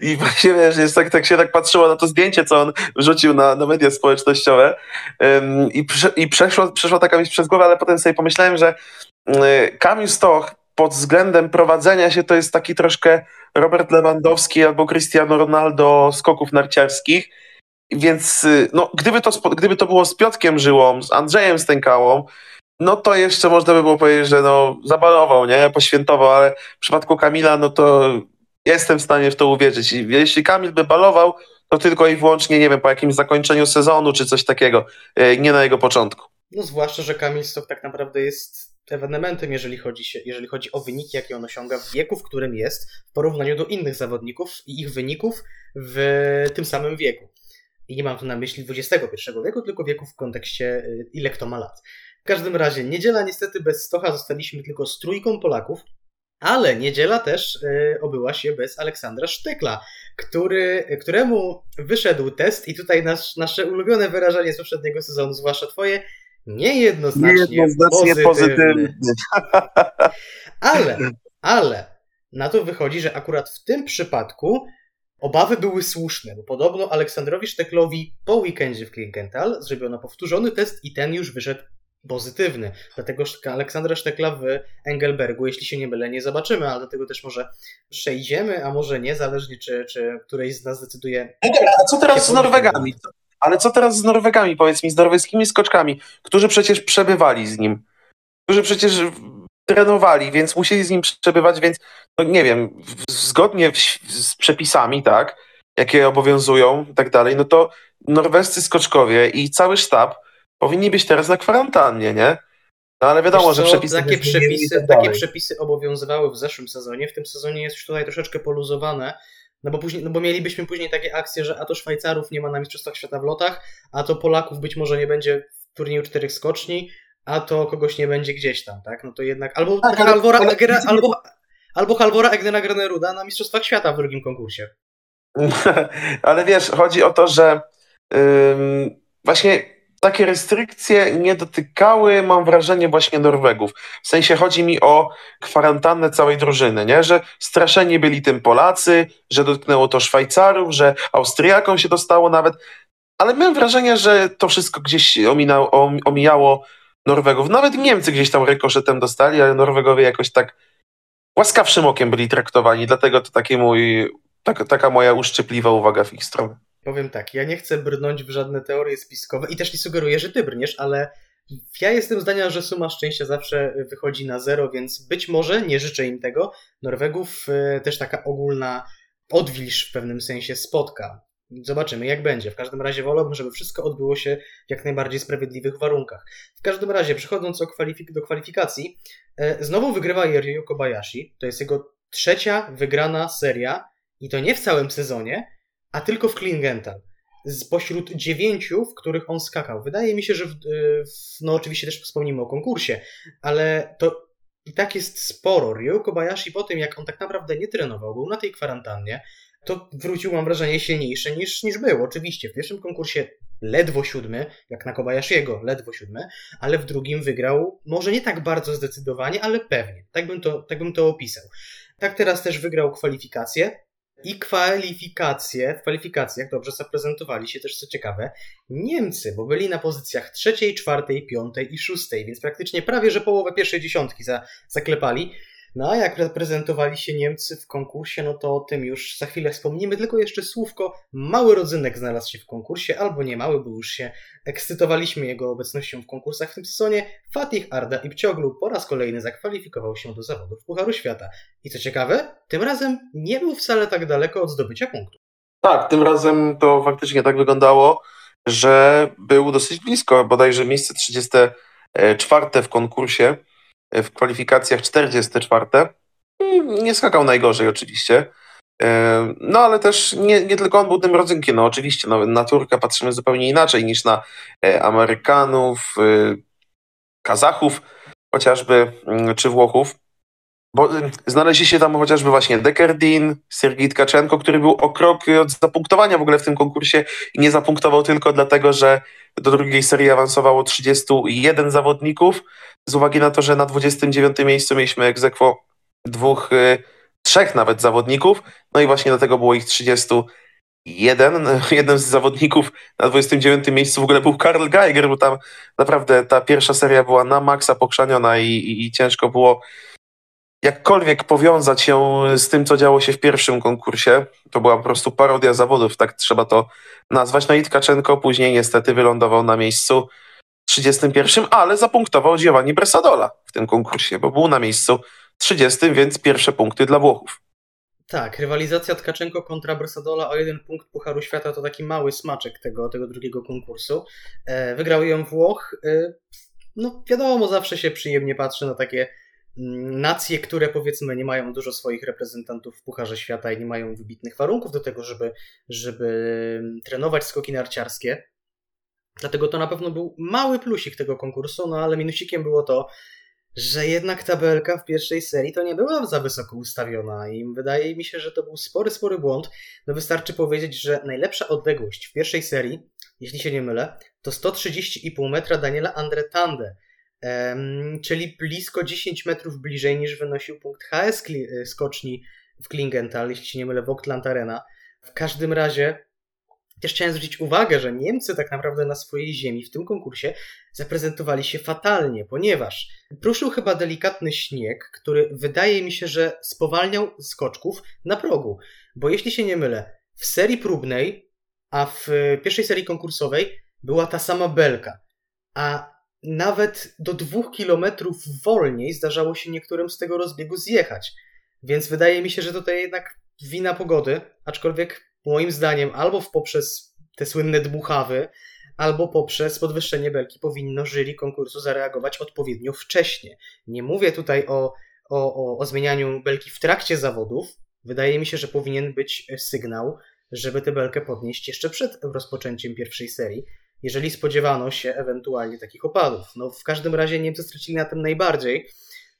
i właśnie wiesz, jest tak, tak się tak patrzyło na to zdjęcie, co on wrzucił na, na media społecznościowe. Ym, i, prze, i przeszło, przeszła taka myśl przez głowę, ale potem sobie pomyślałem, że y, Kamil Stoch pod względem prowadzenia się to jest taki troszkę Robert Lewandowski albo Cristiano Ronaldo skoków narciarskich, więc y, no, gdyby, to, gdyby to było z Piotkiem Żyłą, z Andrzejem Stękałą, no to jeszcze można by było powiedzieć, że no zabalował, nie, poświętował, ale w przypadku Kamila, no to jestem w stanie w to uwierzyć. I jeśli Kamil by balował, to tylko i wyłącznie, nie wiem, po jakimś zakończeniu sezonu czy coś takiego, e, nie na jego początku. No zwłaszcza, że Kamil Stok tak naprawdę jest ewenementem, jeżeli chodzi, się, jeżeli chodzi o wyniki, jakie on osiąga w wieku, w którym jest, w porównaniu do innych zawodników i ich wyników w tym samym wieku. I nie mam tu na myśli XXI wieku, tylko wieku w kontekście y, ile kto ma lat. W każdym razie, niedziela niestety bez Stocha zostaliśmy tylko z trójką Polaków, ale niedziela też y, obyła się bez Aleksandra Sztykla, który, któremu wyszedł test i tutaj nasz, nasze ulubione wyrażenie z poprzedniego sezonu, zwłaszcza twoje, niejednoznacznie, Niejednoznacznie pozytywny. pozytywny. Ale, ale na to wychodzi, że akurat w tym przypadku obawy były słuszne, bo podobno Aleksandrowi Szteklowi po weekendzie w Klinkenthal zrobiono powtórzony test i ten już wyszedł pozytywny. Dlatego Aleksandra Sztekla w Engelbergu, jeśli się nie mylę, nie zobaczymy, ale do tego też może przejdziemy, a może nie, zależnie czy, czy któreś z nas zdecyduje A co teraz z Norwegami? Ale co teraz z Norwegami, powiedz mi, z norweskimi skoczkami, którzy przecież przebywali z nim, którzy przecież trenowali, więc musieli z nim przebywać, więc no nie wiem, zgodnie z przepisami, tak, jakie obowiązują i tak dalej, no to norwescy skoczkowie i cały sztab powinni być teraz na kwarantannie, nie? No ale wiadomo, Wiesz że co, przepisy... Takie przepisy, tak takie przepisy obowiązywały w zeszłym sezonie. W tym sezonie jest już tutaj troszeczkę poluzowane. No bo, później, no bo mielibyśmy później takie akcje, że a to Szwajcarów nie ma na Mistrzostwach Świata w lotach, a to Polaków być może nie będzie w turnieju czterech skoczni, a to kogoś nie będzie gdzieś tam, tak? No to jednak albo Tak, ale- Halvora, ale- Egera, albo, albo Halvora Egnena Graneruda na Mistrzostwach Świata w drugim konkursie. Ale wiesz, chodzi o to, że ym, właśnie takie restrykcje nie dotykały, mam wrażenie, właśnie Norwegów. W sensie chodzi mi o kwarantannę całej drużyny, nie? Że straszeni byli tym Polacy, że dotknęło to Szwajcarów, że Austriakom się dostało nawet. Ale miałem wrażenie, że to wszystko gdzieś ominęło, om- omijało Norwegów. Nawet Niemcy gdzieś tam rykoszetem dostali, ale Norwegowie jakoś tak łaskawszym okiem byli traktowani. Dlatego to taki mój, taka, taka moja uszczypliwa uwaga w ich stronę. Powiem tak, ja nie chcę brnąć w żadne teorie spiskowe i też nie sugeruję, że ty brniesz, ale ja jestem zdania, że suma szczęścia zawsze wychodzi na zero, więc być może, nie życzę im tego, Norwegów e, też taka ogólna odwilż w pewnym sensie spotka. Zobaczymy, jak będzie. W każdym razie wolałbym, żeby wszystko odbyło się w jak najbardziej sprawiedliwych warunkach. W każdym razie, przechodząc kwalifik- do kwalifikacji, e, znowu wygrywa Ryu Kobayashi. To jest jego trzecia wygrana seria i to nie w całym sezonie, a tylko w Klingenthal. Z pośród dziewięciu, w których on skakał. Wydaje mi się, że w, w, no oczywiście też wspomnimy o konkursie, ale to i tak jest sporo. Ryo Kobayashi po tym, jak on tak naprawdę nie trenował, był na tej kwarantannie, to wrócił, mam wrażenie, silniejszy niż, niż był. Oczywiście w pierwszym konkursie ledwo siódmy, jak na Kobayashiego, ledwo siódmy, ale w drugim wygrał, może nie tak bardzo zdecydowanie, ale pewnie. Tak bym to, tak bym to opisał. Tak teraz też wygrał kwalifikacje, i kwalifikacje, w kwalifikacjach dobrze zaprezentowali się też, co ciekawe, Niemcy, bo byli na pozycjach trzeciej, czwartej, piątej i szóstej, więc praktycznie prawie, że połowę pierwszej dziesiątki za, zaklepali. No a jak reprezentowali się Niemcy w konkursie, no to o tym już za chwilę wspomnimy, tylko jeszcze słówko, mały rodzynek znalazł się w konkursie, albo nie mały, bo już się ekscytowaliśmy jego obecnością w konkursach w tym sezonie. Fatih Arda i Pcioglu po raz kolejny zakwalifikował się do zawodów Pucharu Świata. I co ciekawe, tym razem nie był wcale tak daleko od zdobycia punktu. Tak, tym razem to faktycznie tak wyglądało, że był dosyć blisko, bodajże miejsce 34 w konkursie, w kwalifikacjach 44. Nie skakał najgorzej oczywiście. E, No ale też nie, nie tylko on był tym rodzynkiem, no oczywiście no, na Turkę patrzymy zupełnie inaczej niż na e, Amerykanów, e, Kazachów chociażby, mm, czy Włochów. Bo y, znaleźli się tam chociażby właśnie Dekerdin, Sergij Tkaczenko, który był o krok od zapunktowania w ogóle w tym konkursie i nie zapunktował tylko dlatego, że do drugiej serii awansowało 31 zawodników, z uwagi na to, że na 29 miejscu mieliśmy egzekwo dwóch, y, trzech nawet zawodników, no i właśnie dlatego było ich 31. Jednym z zawodników na 29 miejscu w ogóle był Karl Geiger, bo tam naprawdę ta pierwsza seria była na maksa pokrzaniona i, i, i ciężko było jakkolwiek powiązać się z tym, co działo się w pierwszym konkursie. To była po prostu parodia zawodów, tak trzeba to nazwać. No i Tkaczenko później niestety wylądował na miejscu 31, ale zapunktował Giovanni Bresadola w tym konkursie, bo był na miejscu 30, więc pierwsze punkty dla Włochów. Tak, rywalizacja Tkaczenko kontra Bresadola o jeden punkt Pucharu Świata to taki mały smaczek tego, tego drugiego konkursu. E, wygrał ją Włoch. E, no wiadomo, zawsze się przyjemnie patrzy na takie mm, nacje, które powiedzmy nie mają dużo swoich reprezentantów w Pucharze Świata i nie mają wybitnych warunków do tego, żeby, żeby trenować skoki narciarskie. Dlatego to na pewno był mały plusik tego konkursu, no ale minusikiem było to, że jednak tabelka w pierwszej serii to nie była za wysoko ustawiona i wydaje mi się, że to był spory, spory błąd. No wystarczy powiedzieć, że najlepsza odległość w pierwszej serii, jeśli się nie mylę, to 130,5 metra Daniela Andretande, czyli blisko 10 metrów bliżej niż wynosił punkt HS kli- skoczni w Klingenthal, jeśli się nie mylę, w Oakland Arena. W każdym razie też chciałem zwrócić uwagę, że Niemcy tak naprawdę na swojej ziemi w tym konkursie zaprezentowali się fatalnie, ponieważ pruszył chyba delikatny śnieg, który wydaje mi się, że spowalniał skoczków na progu. Bo jeśli się nie mylę, w serii próbnej a w e, pierwszej serii konkursowej była ta sama belka. A nawet do dwóch kilometrów wolniej zdarzało się niektórym z tego rozbiegu zjechać. Więc wydaje mi się, że tutaj jednak wina pogody, aczkolwiek moim zdaniem albo poprzez te słynne dmuchawy, albo poprzez podwyższenie belki powinno jury konkursu zareagować odpowiednio wcześnie. Nie mówię tutaj o, o, o, o zmienianiu belki w trakcie zawodów. Wydaje mi się, że powinien być sygnał, żeby tę belkę podnieść jeszcze przed rozpoczęciem pierwszej serii, jeżeli spodziewano się ewentualnie takich opadów. No w każdym razie Niemcy stracili na tym najbardziej,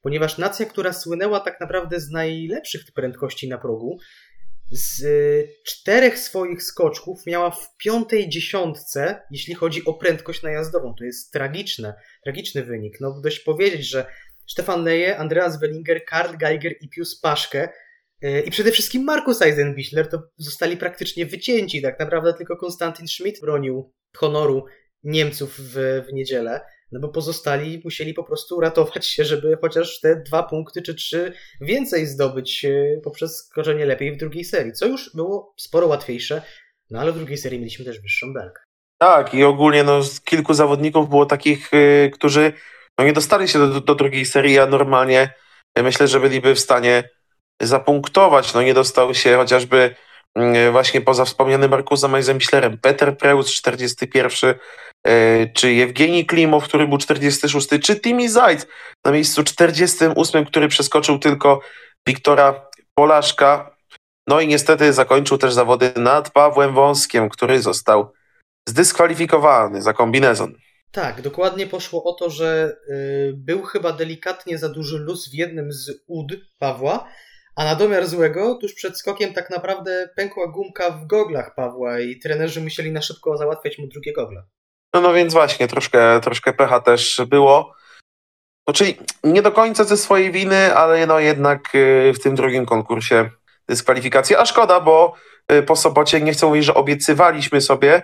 ponieważ nacja, która słynęła tak naprawdę z najlepszych prędkości na progu, z czterech swoich skoczków miała w piątej dziesiątce, jeśli chodzi o prędkość najazdową. To jest tragiczne, tragiczny wynik. No dość powiedzieć, że Stefan Leje, Andreas Wellinger, Karl Geiger i Pius Paszke y, i przede wszystkim Markus Eisenbichler to zostali praktycznie wycięci. Tak naprawdę tylko Konstantin Schmidt bronił honoru Niemców w, w niedzielę no bo pozostali musieli po prostu ratować się, żeby chociaż te dwa punkty czy trzy więcej zdobyć e, poprzez skoczenie lepiej w drugiej serii, co już było sporo łatwiejsze, no ale w drugiej serii mieliśmy też wyższą belkę. Tak, i ogólnie no, kilku zawodników było takich, yy, którzy no, nie dostali się do, do drugiej serii, a normalnie yy, myślę, że byliby w stanie zapunktować. No nie dostał się chociażby właśnie poza wspomnianym Markusem Eisenbichlerem Peter Preus 41, E, czy Jewgeni Klimow, który był 46, czy Timi Zajc na miejscu 48, który przeskoczył tylko Wiktora Polaszka. No i niestety zakończył też zawody nad Pawłem Wąskiem, który został zdyskwalifikowany za kombinezon. Tak, dokładnie poszło o to, że y, był chyba delikatnie za duży luz w jednym z ud Pawła, a na domiar złego, tuż przed skokiem tak naprawdę pękła gumka w goglach Pawła i trenerzy musieli na szybko załatwiać mu drugie gogle. No, no więc właśnie, troszkę, troszkę pecha też było. No, czyli nie do końca ze swojej winy, ale no jednak y, w tym drugim konkursie dyskwalifikacja. A szkoda, bo y, po sobocie nie chcę mówić, że obiecywaliśmy sobie,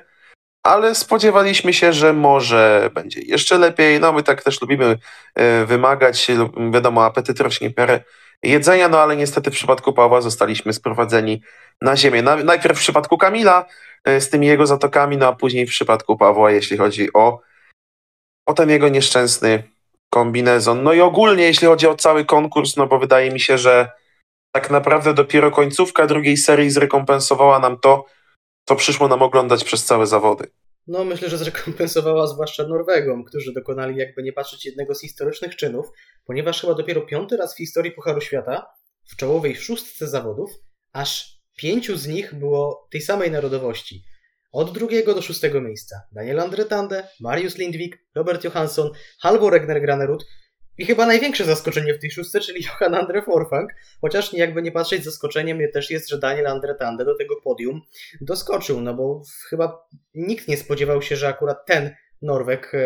ale spodziewaliśmy się, że może będzie jeszcze lepiej. No my tak też lubimy y, wymagać, wiadomo, apetyt rośnie per jedzenia, no ale niestety w przypadku Pawła zostaliśmy sprowadzeni na ziemię. Najpierw w przypadku Kamila, E, z tymi jego zatokami, no a później w przypadku Pawła, jeśli chodzi o, o ten jego nieszczęsny kombinezon. No i ogólnie, jeśli chodzi o cały konkurs, no bo wydaje mi się, że tak naprawdę dopiero końcówka drugiej serii zrekompensowała nam to, co przyszło nam oglądać przez całe zawody. No, myślę, że zrekompensowała zwłaszcza Norwegom, którzy dokonali, jakby nie patrzeć, jednego z historycznych czynów, ponieważ chyba dopiero piąty raz w historii Pucharu Świata w czołowej szóstce zawodów aż Pięciu z nich było tej samej narodowości. Od drugiego do szóstego miejsca. Daniel Andretande, Marius Lindvik, Robert Johansson, Halvor Regner Granerud i chyba największe zaskoczenie w tej szóstce, czyli Johan Andre Forfang, chociaż jakby nie patrzeć, zaskoczeniem też jest, że Daniel Andretande do tego podium doskoczył, no bo chyba nikt nie spodziewał się, że akurat ten Norweg e,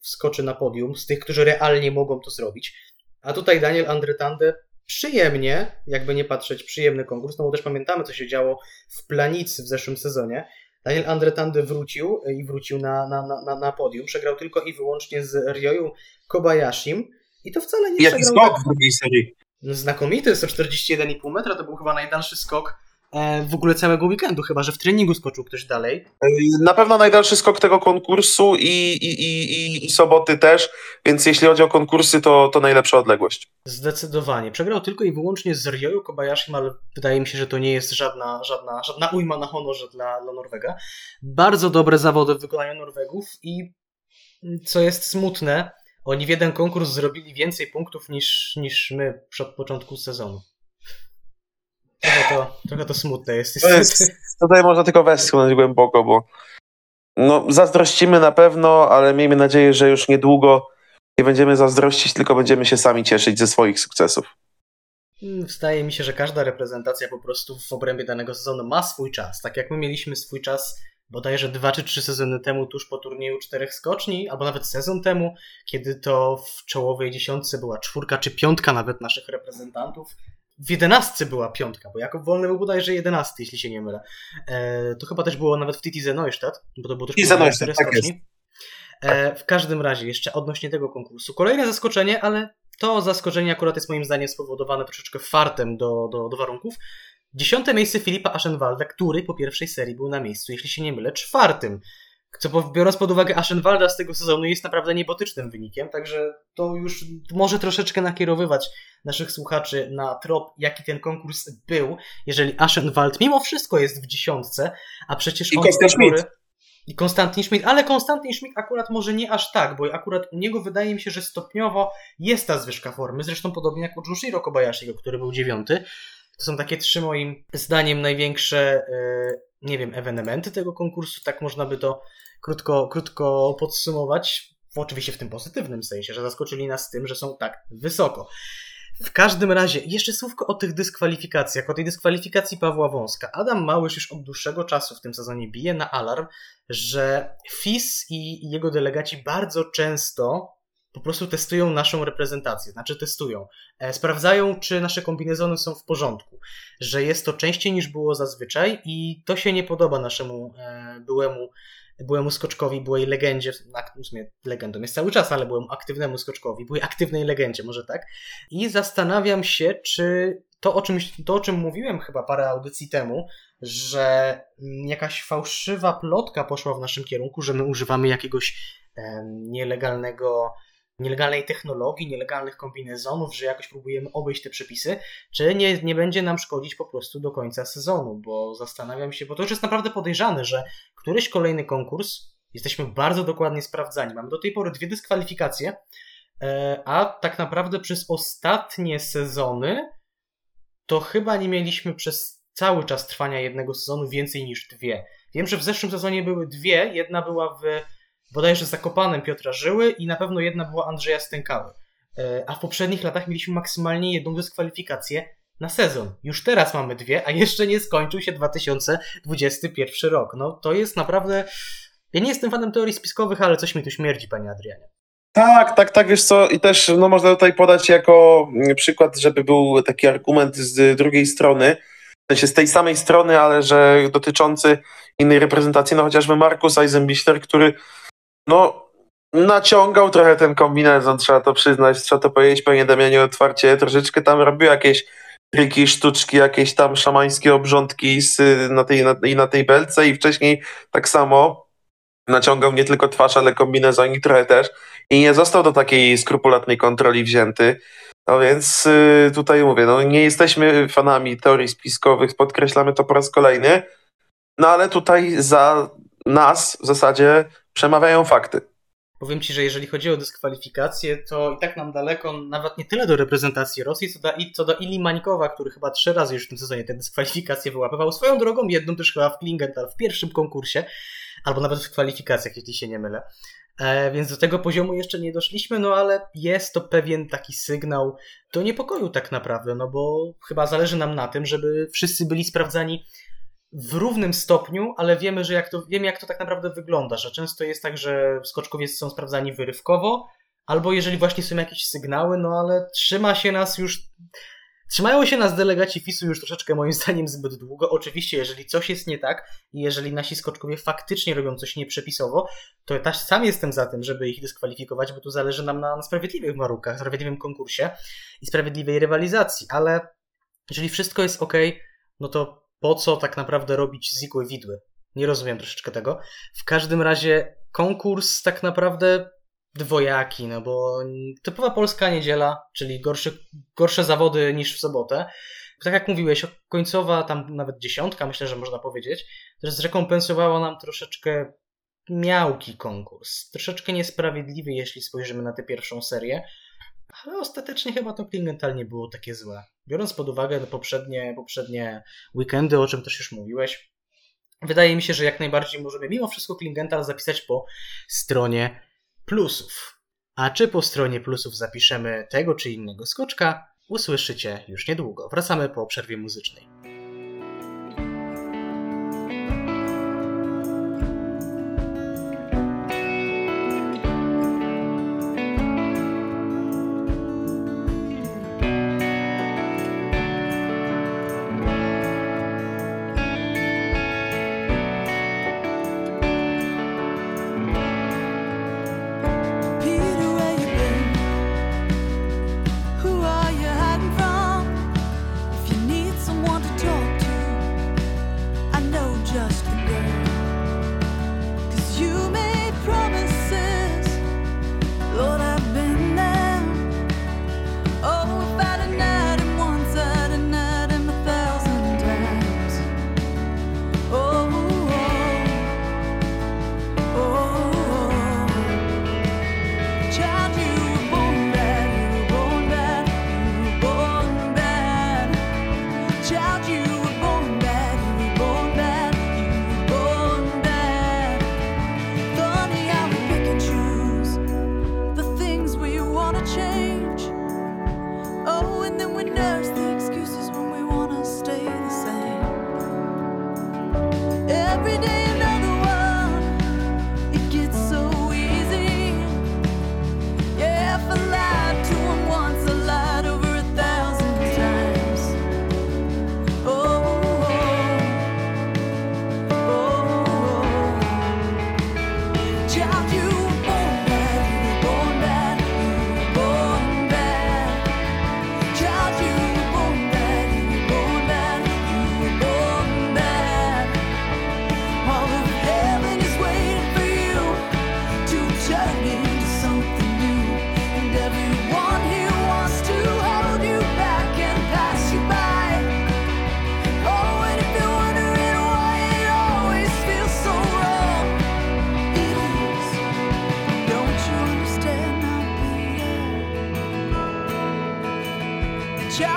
wskoczy na podium z tych, którzy realnie mogą to zrobić. A tutaj Daniel Andretande przyjemnie, jakby nie patrzeć, przyjemny konkurs, no bo też pamiętamy, co się działo w Planicy w zeszłym sezonie. Daniel Andretande wrócił i wrócił na, na, na, na podium. Przegrał tylko i wyłącznie z Ryoyu Kobayashim i to wcale nie Jaki skok tak... w drugiej serii. Znakomity, 141,5 metra, to był chyba najdalszy skok E, w ogóle całego weekendu, chyba że w treningu skoczył ktoś dalej. E, na pewno najdalszy skok tego konkursu i, i, i, i, soboty też, więc jeśli chodzi o konkursy, to, to najlepsza odległość. Zdecydowanie. Przegrał tylko i wyłącznie z Ryoyu Kobayashim, ale wydaje mi się, że to nie jest żadna, żadna, żadna ujma na honorze dla, dla Norwega. Bardzo dobre zawody w wykonaniu Norwegów i co jest smutne, oni w jeden konkurs zrobili więcej punktów niż, niż my przed początku sezonu. Trochę to, trochę to smutne jest. To jest. Tutaj można tylko westchnąć głęboko, bo no, zazdrościmy na pewno, ale miejmy nadzieję, że już niedługo nie będziemy zazdrościć, tylko będziemy się sami cieszyć ze swoich sukcesów. Wydaje hmm, mi się, że każda reprezentacja po prostu w obrębie danego sezonu ma swój czas. Tak jak my mieliśmy swój czas bodajże dwa czy trzy sezony temu, tuż po turnieju czterech skoczni, albo nawet sezon temu, kiedy to w czołowej dziesiątce była czwórka czy piątka nawet naszych reprezentantów w jedenastce była piątka, bo Jakub Wolny był bodajże jedenasty, jeśli się nie mylę. E, to chyba też było nawet w TTZ Neustadt, bo to było też TTZ tak e, W każdym razie, jeszcze odnośnie tego konkursu. Kolejne zaskoczenie, ale to zaskoczenie akurat jest moim zdaniem spowodowane troszeczkę fartem do, do, do warunków. Dziesiąte miejsce Filipa Aschenwalda, który po pierwszej serii był na miejscu, jeśli się nie mylę, czwartym. Co biorąc pod uwagę Aschenwalda z tego sezonu jest naprawdę niebotycznym wynikiem, także to już może troszeczkę nakierowywać naszych słuchaczy na trop, jaki ten konkurs był, jeżeli Aschenwald mimo wszystko jest w dziesiątce, a przecież I on... Schmidt. I Konstantin Schmidt, ale Konstantin Schmidt akurat może nie aż tak, bo akurat u niego wydaje mi się, że stopniowo jest ta zwyżka formy, zresztą podobnie jak u Jushiro Kobayashi, który był dziewiąty. To są takie trzy moim zdaniem największe, yy, nie wiem, ewenementy tego konkursu, tak można by to krótko, krótko podsumować. Oczywiście w tym pozytywnym sensie, że zaskoczyli nas tym, że są tak wysoko. W każdym razie, jeszcze słówko o tych dyskwalifikacjach, o tej dyskwalifikacji Pawła Wąska. Adam Małysz już od dłuższego czasu w tym sezonie bije na alarm, że FIS i jego delegaci bardzo często po prostu testują naszą reprezentację, znaczy testują. E, sprawdzają, czy nasze kombinezony są w porządku, że jest to częściej niż było zazwyczaj i to się nie podoba naszemu e, byłemu byłemu skoczkowi, byłej legendzie, w sumie legendą jest cały czas, ale byłem aktywnemu skoczkowi, byłej aktywnej legendzie, może tak. I zastanawiam się, czy to o, czym, to, o czym mówiłem chyba parę audycji temu, że jakaś fałszywa plotka poszła w naszym kierunku, że my używamy jakiegoś nielegalnego nielegalnej technologii, nielegalnych kombinezonów, że jakoś próbujemy obejść te przepisy, czy nie, nie będzie nam szkodzić po prostu do końca sezonu, bo zastanawiam się, bo to już jest naprawdę podejrzane, że któryś kolejny konkurs jesteśmy bardzo dokładnie sprawdzani. Mamy do tej pory dwie dyskwalifikacje, e, a tak naprawdę przez ostatnie sezony to chyba nie mieliśmy przez cały czas trwania jednego sezonu więcej niż dwie. Wiem, że w zeszłym sezonie były dwie, jedna była w bodajże Zakopanem Piotra Żyły i na pewno jedna była Andrzeja Stękały. E, a w poprzednich latach mieliśmy maksymalnie jedną dyskwalifikację na sezon. Już teraz mamy dwie, a jeszcze nie skończył się 2021 rok. No to jest naprawdę. Ja nie jestem fanem teorii spiskowych, ale coś mi tu śmierdzi, panie Adrianie. Tak, tak, tak, wiesz co, i też no, można tutaj podać jako przykład, żeby był taki argument z drugiej strony, w sensie z tej samej strony, ale że dotyczący innej reprezentacji, no chociażby Markus Eisenbichler, który no naciągał trochę ten kombinezon, trzeba to przyznać, trzeba to powiedzieć, panie Damianie otwarcie, troszeczkę tam robił jakieś triki, sztuczki, jakieś tam szamańskie obrządki z, na, tej, na, na tej belce i wcześniej tak samo naciągał nie tylko twarz, ale kombinezonik trochę też. I nie został do takiej skrupulatnej kontroli wzięty. No więc y, tutaj mówię, no nie jesteśmy fanami teorii spiskowych, podkreślamy to po raz kolejny, no ale tutaj za nas w zasadzie przemawiają fakty. Powiem Ci, że jeżeli chodzi o dyskwalifikację, to i tak nam daleko, nawet nie tyle do reprezentacji Rosji, co do, co do Ili Mańkowa, który chyba trzy razy już w tym sezonie tę dyskwalifikację wyłapywał. Swoją drogą, jedną też chyba w Klingenthal w pierwszym konkursie, albo nawet w kwalifikacjach, jeśli się nie mylę. E, więc do tego poziomu jeszcze nie doszliśmy, no ale jest to pewien taki sygnał do niepokoju tak naprawdę, no bo chyba zależy nam na tym, żeby wszyscy byli sprawdzani w równym stopniu, ale wiemy, że jak to, wiemy, jak to tak naprawdę wygląda, że często jest tak, że skoczkowie są sprawdzani wyrywkowo, albo jeżeli właśnie są jakieś sygnały, no ale trzyma się nas już. Trzymają się nas delegaci FIS-u już troszeczkę moim zdaniem zbyt długo. Oczywiście, jeżeli coś jest nie tak i jeżeli nasi skoczkowie faktycznie robią coś nieprzepisowo, to ja sam jestem za tym, żeby ich dyskwalifikować, bo tu zależy nam na, na sprawiedliwych warunkach, sprawiedliwym konkursie i sprawiedliwej rywalizacji, ale jeżeli wszystko jest ok, no to po co tak naprawdę robić zigłe widły. Nie rozumiem troszeczkę tego. W każdym razie konkurs tak naprawdę dwojaki, no bo typowa polska niedziela, czyli gorsze, gorsze zawody niż w sobotę. Tak jak mówiłeś, końcowa tam nawet dziesiątka, myślę, że można powiedzieć, też zrekompensowała nam troszeczkę miałki konkurs. Troszeczkę niesprawiedliwy, jeśli spojrzymy na tę pierwszą serię, ale ostatecznie chyba to Klingenthal nie było takie złe. Biorąc pod uwagę poprzednie, poprzednie weekendy, o czym też już mówiłeś, wydaje mi się, że jak najbardziej możemy mimo wszystko Klingenthal zapisać po stronie plusów. A czy po stronie plusów zapiszemy tego czy innego skoczka, usłyszycie już niedługo. Wracamy po przerwie muzycznej.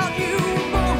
Child, you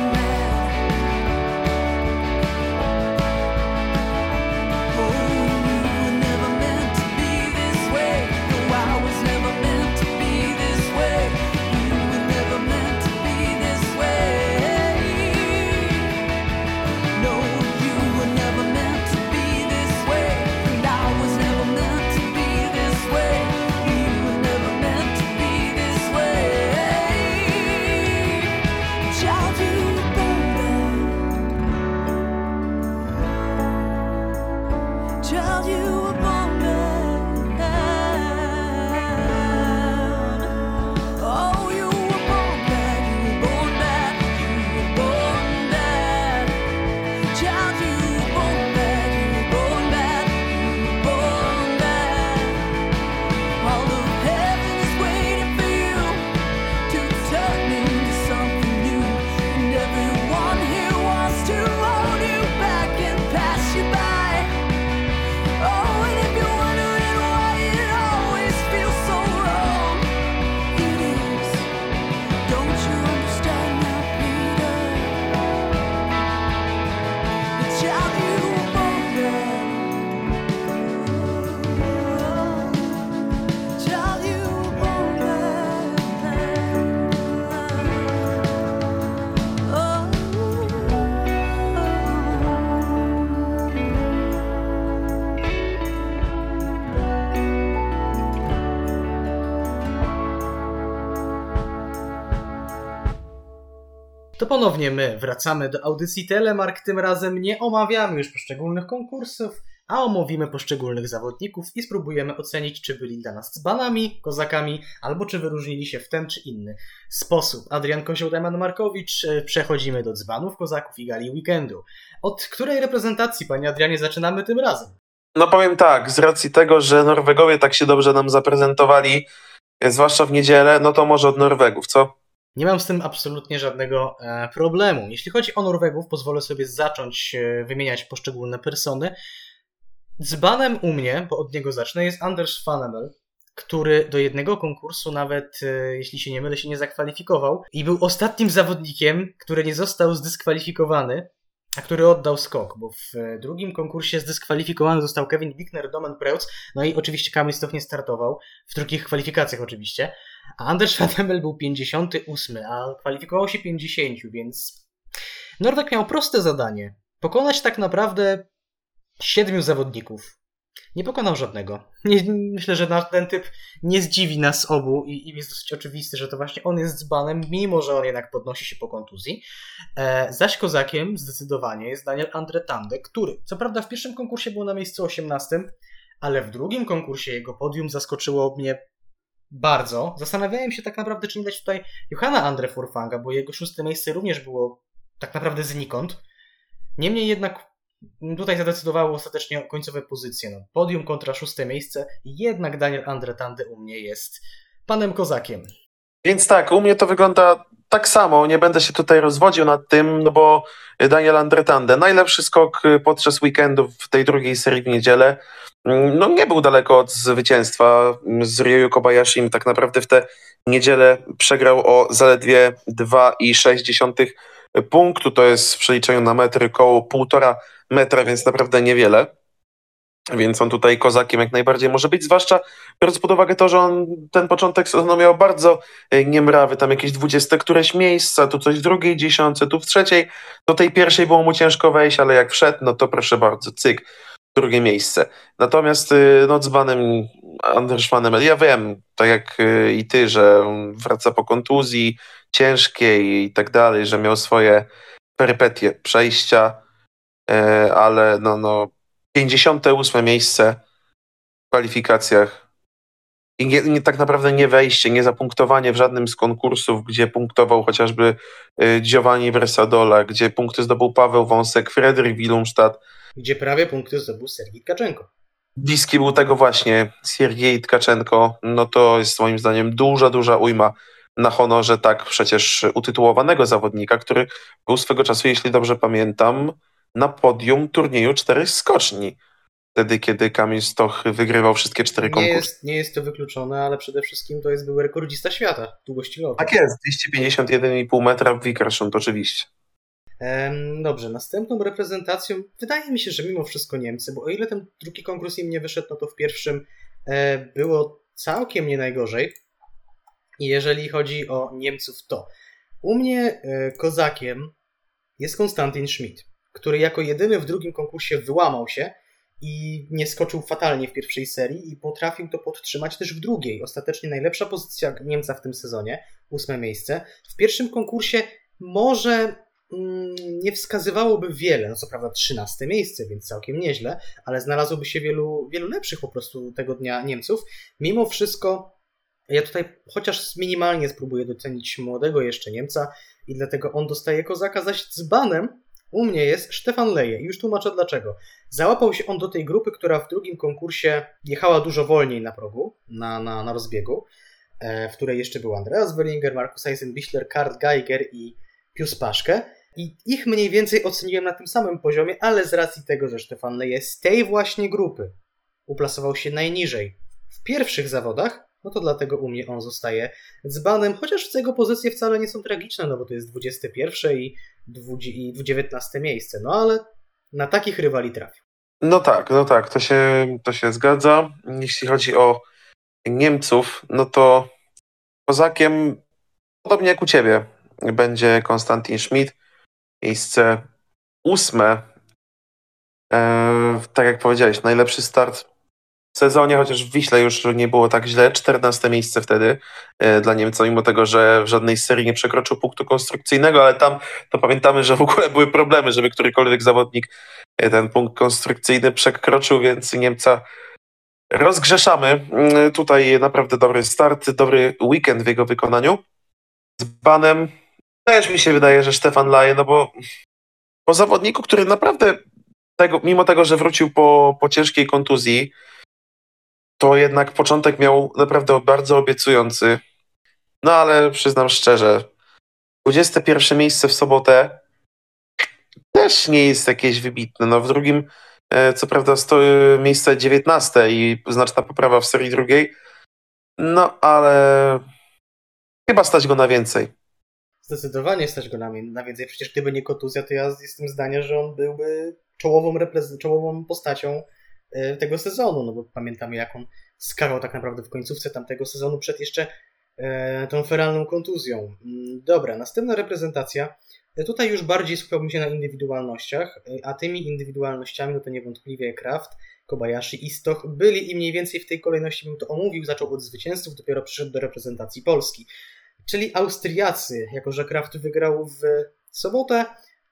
ponownie my wracamy do audycji Telemark. Tym razem nie omawiamy już poszczególnych konkursów, a omówimy poszczególnych zawodników i spróbujemy ocenić, czy byli dla nas dzbanami, kozakami, albo czy wyróżnili się w ten czy inny sposób. Adrian Kozioł-Deman-Markowicz, e, przechodzimy do dzbanów, kozaków i gali weekendu. Od której reprezentacji, panie Adrianie, zaczynamy tym razem? No powiem tak, z racji tego, że Norwegowie tak się dobrze nam zaprezentowali, e, zwłaszcza w niedzielę, no to może od Norwegów, co? Nie mam z tym absolutnie żadnego e, problemu. Jeśli chodzi o Norwegów, pozwolę sobie zacząć e, wymieniać poszczególne persony. Dzbanem u mnie, bo od niego zacznę, jest Anders Fanemel, który do jednego konkursu nawet, e, jeśli się nie mylę, się nie zakwalifikował i był ostatnim zawodnikiem, który nie został zdyskwalifikowany, a który oddał skok, bo w drugim konkursie zdyskwalifikowany został Kevin Bickner, Domen Preutz, no i oczywiście Kamil Stoch nie startował, w drugich kwalifikacjach oczywiście, a Anders Fanemel był 58, a kwalifikował się 50, więc Norweg miał proste zadanie. Pokonać tak naprawdę siedmiu zawodników. Nie pokonał żadnego. Nie, myślę, że ten typ nie zdziwi nas obu i, i jest dosyć oczywiste, że to właśnie on jest dzbanem, mimo że on jednak podnosi się po kontuzji. E, zaś kozakiem zdecydowanie jest Daniel Andretande, który co prawda w pierwszym konkursie był na miejscu 18, ale w drugim konkursie jego podium zaskoczyło mnie bardzo. Zastanawiałem się tak naprawdę, czy nie dać tutaj Johanna Andre Furfanga, bo jego szóste miejsce również było tak naprawdę znikąd. Niemniej jednak tutaj zadecydowało ostatecznie końcowe pozycje. No, podium kontra szóste miejsce. Jednak Daniel Andretande u mnie jest panem kozakiem. Więc tak, u mnie to wygląda tak samo. Nie będę się tutaj rozwodził nad tym, no bo Daniel Andretande, najlepszy skok y, podczas weekendu w tej drugiej serii w niedzielę. Mm, No nie był daleko od zwycięstwa mm, z Ryu Kobayashim. Tak naprawdę w tę niedzielę przegrał o zaledwie 2,6 punktu. To jest w przeliczeniu na metry koło półtora metra, więc naprawdę niewiele. Więc on tutaj kozakiem jak najbardziej może być, zwłaszcza biorąc pod uwagę to, że on ten początek sezonu miał bardzo e, niemrawy, tam jakieś dwudzieste któreś miejsca, tu coś w drugiej dziesiątce, tu w trzeciej, do tej pierwszej było mu ciężko wejść, ale jak wszedł, no to proszę bardzo, cyk, drugie miejsce. Natomiast y, no dzbanem Anders Schwanemel, ja wiem, tak jak y, i ty, że wraca po kontuzji ciężkiej i tak dalej, że miał swoje perypetie przejścia, e, ale no, no 58 miejsce w kwalifikacjach i nie, nie, tak naprawdę nie wejście, nie zapunktowanie w żadnym z konkursów, gdzie punktował chociażby y, Giovanni Versadola, gdzie punkty zdobył Paweł Wąsek, Fredrik Wilumstadt. Gdzie prawie punkty zdobył Sergij Tkaczenko. Bliski był tego właśnie Siergiej Tkaczenko. No to jest moim zdaniem duża, duża ujma na honorze tak przecież utytułowanego zawodnika, który był swego czasu, jeśli dobrze pamiętam, na podium turnieju czterech skoczni. wtedy, kiedy Kamil Stoch wygrywał wszystkie cztery Nie konkursy. jest, nie jest to wykluczone, ale przede wszystkim to jest były rekordzista świata długości lotu. Tak jest, 251,5 metra w Wickersund oczywiście. Dobrze, następną reprezentacją wydaje mi się, że mimo wszystko Niemcy, bo o ile ten drugi konkurs im nie wyszedł, no to w pierwszym e, było całkiem nie najgorzej. Jeżeli chodzi o Niemców, to u mnie e, kozakiem jest Konstantin Schmidt, który jako jedyny w drugim konkursie wyłamał się i nie skoczył fatalnie w pierwszej serii i potrafił to podtrzymać też w drugiej. Ostatecznie najlepsza pozycja Niemca w tym sezonie, ósme miejsce. W pierwszym konkursie może mm, nie wskazywałoby wiele, no co prawda 13 miejsce, więc całkiem nieźle, ale znalazłoby się wielu, wielu lepszych po prostu tego dnia Niemców. Mimo wszystko ja tutaj chociaż minimalnie spróbuję docenić młodego jeszcze Niemca i dlatego on dostaje kozaka, zaś dzbanem u mnie jest Stefan Leje i już tłumaczę dlaczego. Załapał się on do tej grupy, która w drugim konkursie jechała dużo wolniej na progu, na, na, na rozbiegu, e, w której jeszcze był Andreas Berlinger, Markus Eisenbichler, Karl Geiger i Pius Paszke. I ich mniej więcej oceniłem na tym samym poziomie, ale z racji tego, że Stefan Leje z tej właśnie grupy uplasował się najniżej w pierwszych zawodach, no to dlatego u mnie on zostaje dzbanem, chociaż jego pozycje wcale nie są tragiczne, no bo to jest 21 i, 20, i 19 miejsce, no ale na takich rywali trafił. No tak, no tak, to się, to się zgadza. Jeśli chodzi o Niemców, no to kozakiem, podobnie jak u ciebie, będzie Konstantin Schmidt, miejsce ósme. E, tak jak powiedziałeś, najlepszy start sezonie, chociaż w Wiśle już nie było tak źle. 14 miejsce wtedy e, dla Niemca, mimo tego, że w żadnej serii nie przekroczył punktu konstrukcyjnego, ale tam to pamiętamy, że w ogóle były problemy, żeby którykolwiek zawodnik e, ten punkt konstrukcyjny przekroczył, więc Niemca rozgrzeszamy. Mm, Tutaj naprawdę dobry start, dobry weekend w jego wykonaniu. Z banem też mi się wydaje, że Stefan Laje, no bo po zawodniku, który naprawdę tego, mimo tego, że wrócił po, po ciężkiej kontuzji, to jednak początek miał naprawdę bardzo obiecujący. No ale przyznam szczerze, 21 miejsce w sobotę też nie jest jakieś wybitne. No w drugim, e, co prawda, sto, e, miejsce 19 i znaczna poprawa w serii drugiej. No ale chyba stać go na więcej. Zdecydowanie stać go na, na więcej. Przecież gdyby nie kontuzja, to ja jestem zdania, że on byłby czołową, czołową postacią tego sezonu, no bo pamiętamy jak on skakał tak naprawdę w końcówce tamtego sezonu przed jeszcze e, tą feralną kontuzją. Mm, Dobra, następna reprezentacja. E, Tutaj już bardziej skupiałbym się na indywidualnościach, e, a tymi indywidualnościami no to niewątpliwie Kraft, Kobayashi i Stoch byli i mniej więcej w tej kolejności bym to omówił. Zaczął od zwycięzców, dopiero przyszedł do reprezentacji Polski. Czyli Austriacy, jako że Kraft wygrał w sobotę,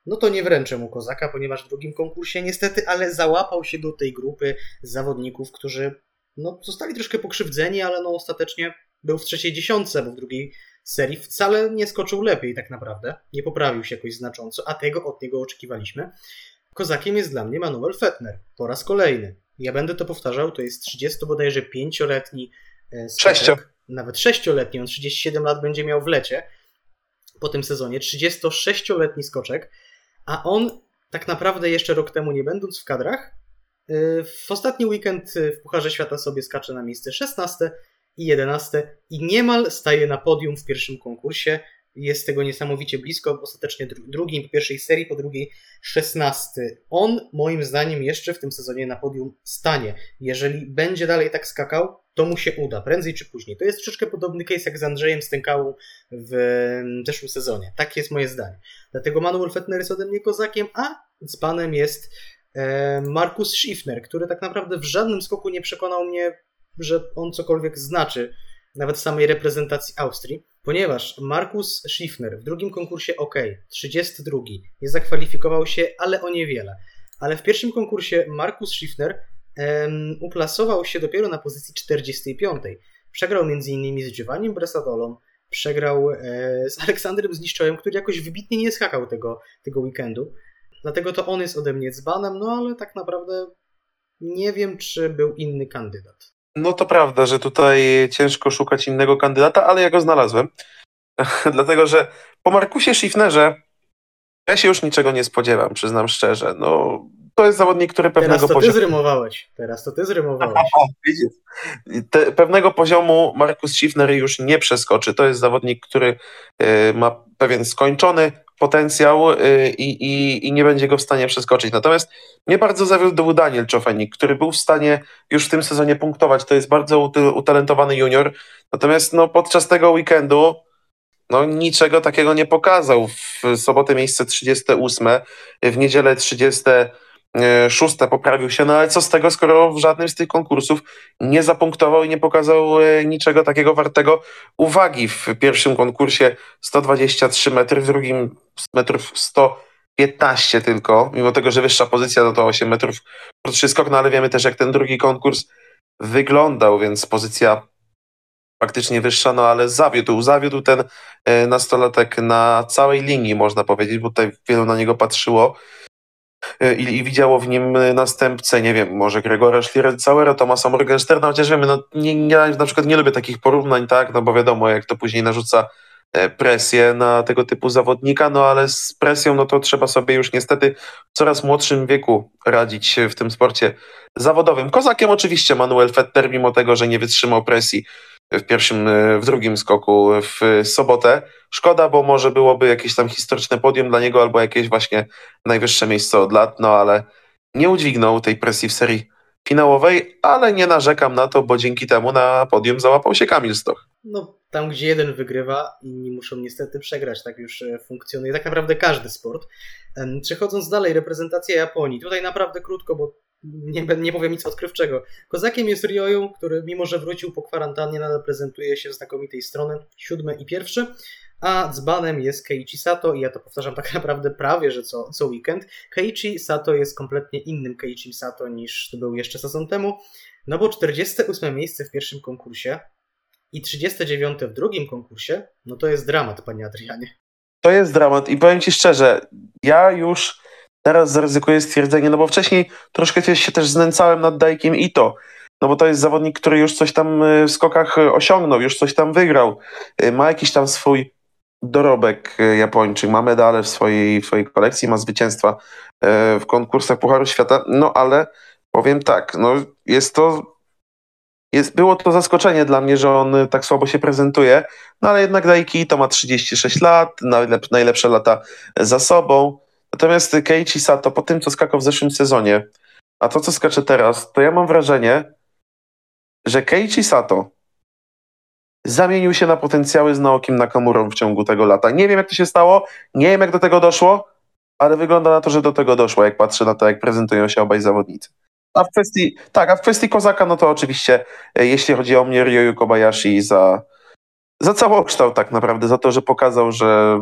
no to nie wręczę mu kozaka, ponieważ w drugim konkursie niestety, ale załapał się do tej grupy zawodników, którzy no, zostali troszkę pokrzywdzeni, ale no ostatecznie był w trzeciej dziesiątce, bo w drugiej serii wcale nie skoczył lepiej tak naprawdę. Nie poprawił się jakoś znacząco, a tego od niego oczekiwaliśmy. Kozakiem jest dla mnie Manuel Fettner po raz kolejny. Ja będę to powtarzał, to jest 30 bodajże 5-letni e, skoczek. Sześcio. Nawet 6-letni, on 37 lat będzie miał w lecie po tym sezonie. 36-letni skoczek, a on tak naprawdę jeszcze rok temu nie będąc w kadrach, yy, w ostatni weekend yy, w Pucharze Świata sobie skacze na miejsce 16 i 11 i niemal staje na podium w pierwszym konkursie. Jest tego niesamowicie blisko, ostatecznie dru- drugim po pierwszej serii, po drugiej 16. On moim zdaniem jeszcze w tym sezonie na podium stanie. Jeżeli będzie dalej tak skakał, to mu się uda, prędzej czy później. To jest troszeczkę podobny case jak z Andrzejem Stękałą w mm, zeszłym sezonie. Tak jest moje zdanie. Dlatego Manuel Fettner jest ode mnie kozakiem, a z panem jest e, Markus Schiffner, który tak naprawdę w żadnym skoku nie przekonał mnie, że on cokolwiek znaczy, nawet w samej reprezentacji Austrii, ponieważ Markus Schiffner w drugim konkursie ok, 32, nie zakwalifikował się, ale o niewiele. Ale w pierwszym konkursie Markus Schiffner uplasował się dopiero na pozycji 45. Przegrał m.in. z Giovannim Bresadolą, przegrał e, z Aleksandrem Zniszczołem, który jakoś wybitnie nie skakał tego, tego weekendu. Dlatego to on jest ode mnie dzbanem, no ale tak naprawdę nie wiem, czy był inny kandydat. No to prawda, że tutaj ciężko szukać innego kandydata, ale ja go znalazłem. Dlatego, że po Markusie Schiffnerze ja się już niczego nie spodziewam, przyznam szczerze. No, to jest zawodnik, który pewnego Teraz to ty poziomu... zrymowałeś. Teraz to ty zrymowałeś. O, widzisz. Te, pewnego poziomu Markus Schiffner już nie przeskoczy. To jest zawodnik, który y, ma pewien skończony potencjał y, i, i, nie będzie go w stanie przeskoczyć. Natomiast mnie bardzo zawiódł Daniel Czofenik, który był w stanie już w tym sezonie punktować. To jest bardzo ut- utalentowany junior. Natomiast no, podczas tego weekendu no, niczego takiego nie pokazał. W sobotę miejsce 38, w niedzielę 36 poprawił się, no ale co z tego, skoro w żadnym z tych konkursów nie zapunktował i nie pokazał e, niczego takiego wartego uwagi. W pierwszym konkursie 123 metry, w drugim metrów 115 tylko, mimo tego, że wyższa pozycja no to 8 metrów krótszy skok, no ale wiemy też jak ten drugi konkurs wyglądał, więc pozycja faktycznie wyższa, no ale zawiódł, zawiódł ten e, nastolatek na całej linii, można powiedzieć, bo tutaj wielu na niego patrzyło. e, i, i widziało w nim następcę, nie wiem, może Gregora Schlierenzauera, Tomasa Morgensterna, chociaż wiemy, no nie, nie, na przykład nie lubię takich porównań, tak, no bo wiadomo, jak to później narzuca presję na tego typu zawodnika, no ale z presją, no to trzeba sobie już niestety w coraz młodszym wieku radzić w tym sporcie zawodowym. Kozakiem oczywiście Manuel Fetter, mimo tego, że nie wytrzymał presji w pierwszym, w drugim skoku w sobotę. Szkoda, bo może byłoby jakieś tam historyczne podium dla niego albo jakieś właśnie najwyższe miejsce od lat, no ale nie udźwignął tej presji w serii finałowej, ale nie narzekam na to, bo dzięki temu na podium załapał się Kamil Stoch. No, tam gdzie jeden wygrywa, inni muszą niestety przegrać. Tak już e, funkcjonuje tak naprawdę każdy sport. Przechodząc dalej, reprezentacja Japonii. Tutaj naprawdę krótko, bo nie, nie powiem nic odkrywczego. Kozakiem jest Ryoyu, który mimo, że wrócił po kwarantannie, nadal prezentuje się z znakomitej strony, siódmy i pierwszy. A dzbanem jest Keiichi Sato i ja to powtarzam tak naprawdę prawie, że co, co weekend. Keiichi Sato jest kompletnie innym Keiichi Sato niż był jeszcze sezon temu, no bo 48 miejsce w pierwszym konkursie i 39 w drugim konkursie, no to jest dramat, panie Adrianie. To jest dramat i powiem Ci szczerze, ja już teraz zaryzykuję stwierdzenie, no bo wcześniej troszkę się też znęcałem nad Daikiem Ito, no bo to jest zawodnik, który już coś tam y, w skokach y, osiągnął, już coś tam wygrał, Y, ma jakiś tam swój dorobek Japończyk, ma medale w swojej, w swojej kolekcji, ma zwycięstwa w konkursach Pucharu Świata, no ale powiem tak, no jest to jest, było to zaskoczenie dla mnie, że on y, tak słabo się prezentuje, no ale jednak Daiki to ma 36 lat, najlep, najlepsze lata za sobą. Natomiast Keiichi Sato po tym, co skakał w zeszłym sezonie, a to, co skacze teraz, to ja mam wrażenie, że Keiichi Sato zamienił się na potencjały z Naokim Nakamurą w ciągu tego lata. Nie wiem, jak to się stało, nie wiem, jak do tego doszło, ale wygląda na to, że do tego doszło, jak patrzę na to, jak prezentują się obaj zawodnicy. A w kwestii, tak, a w kwestii Kozaka, no to oczywiście, e, jeśli chodzi o mnie, Ryoyu Kobayashi za, za całokształt tak naprawdę, za to, że pokazał, że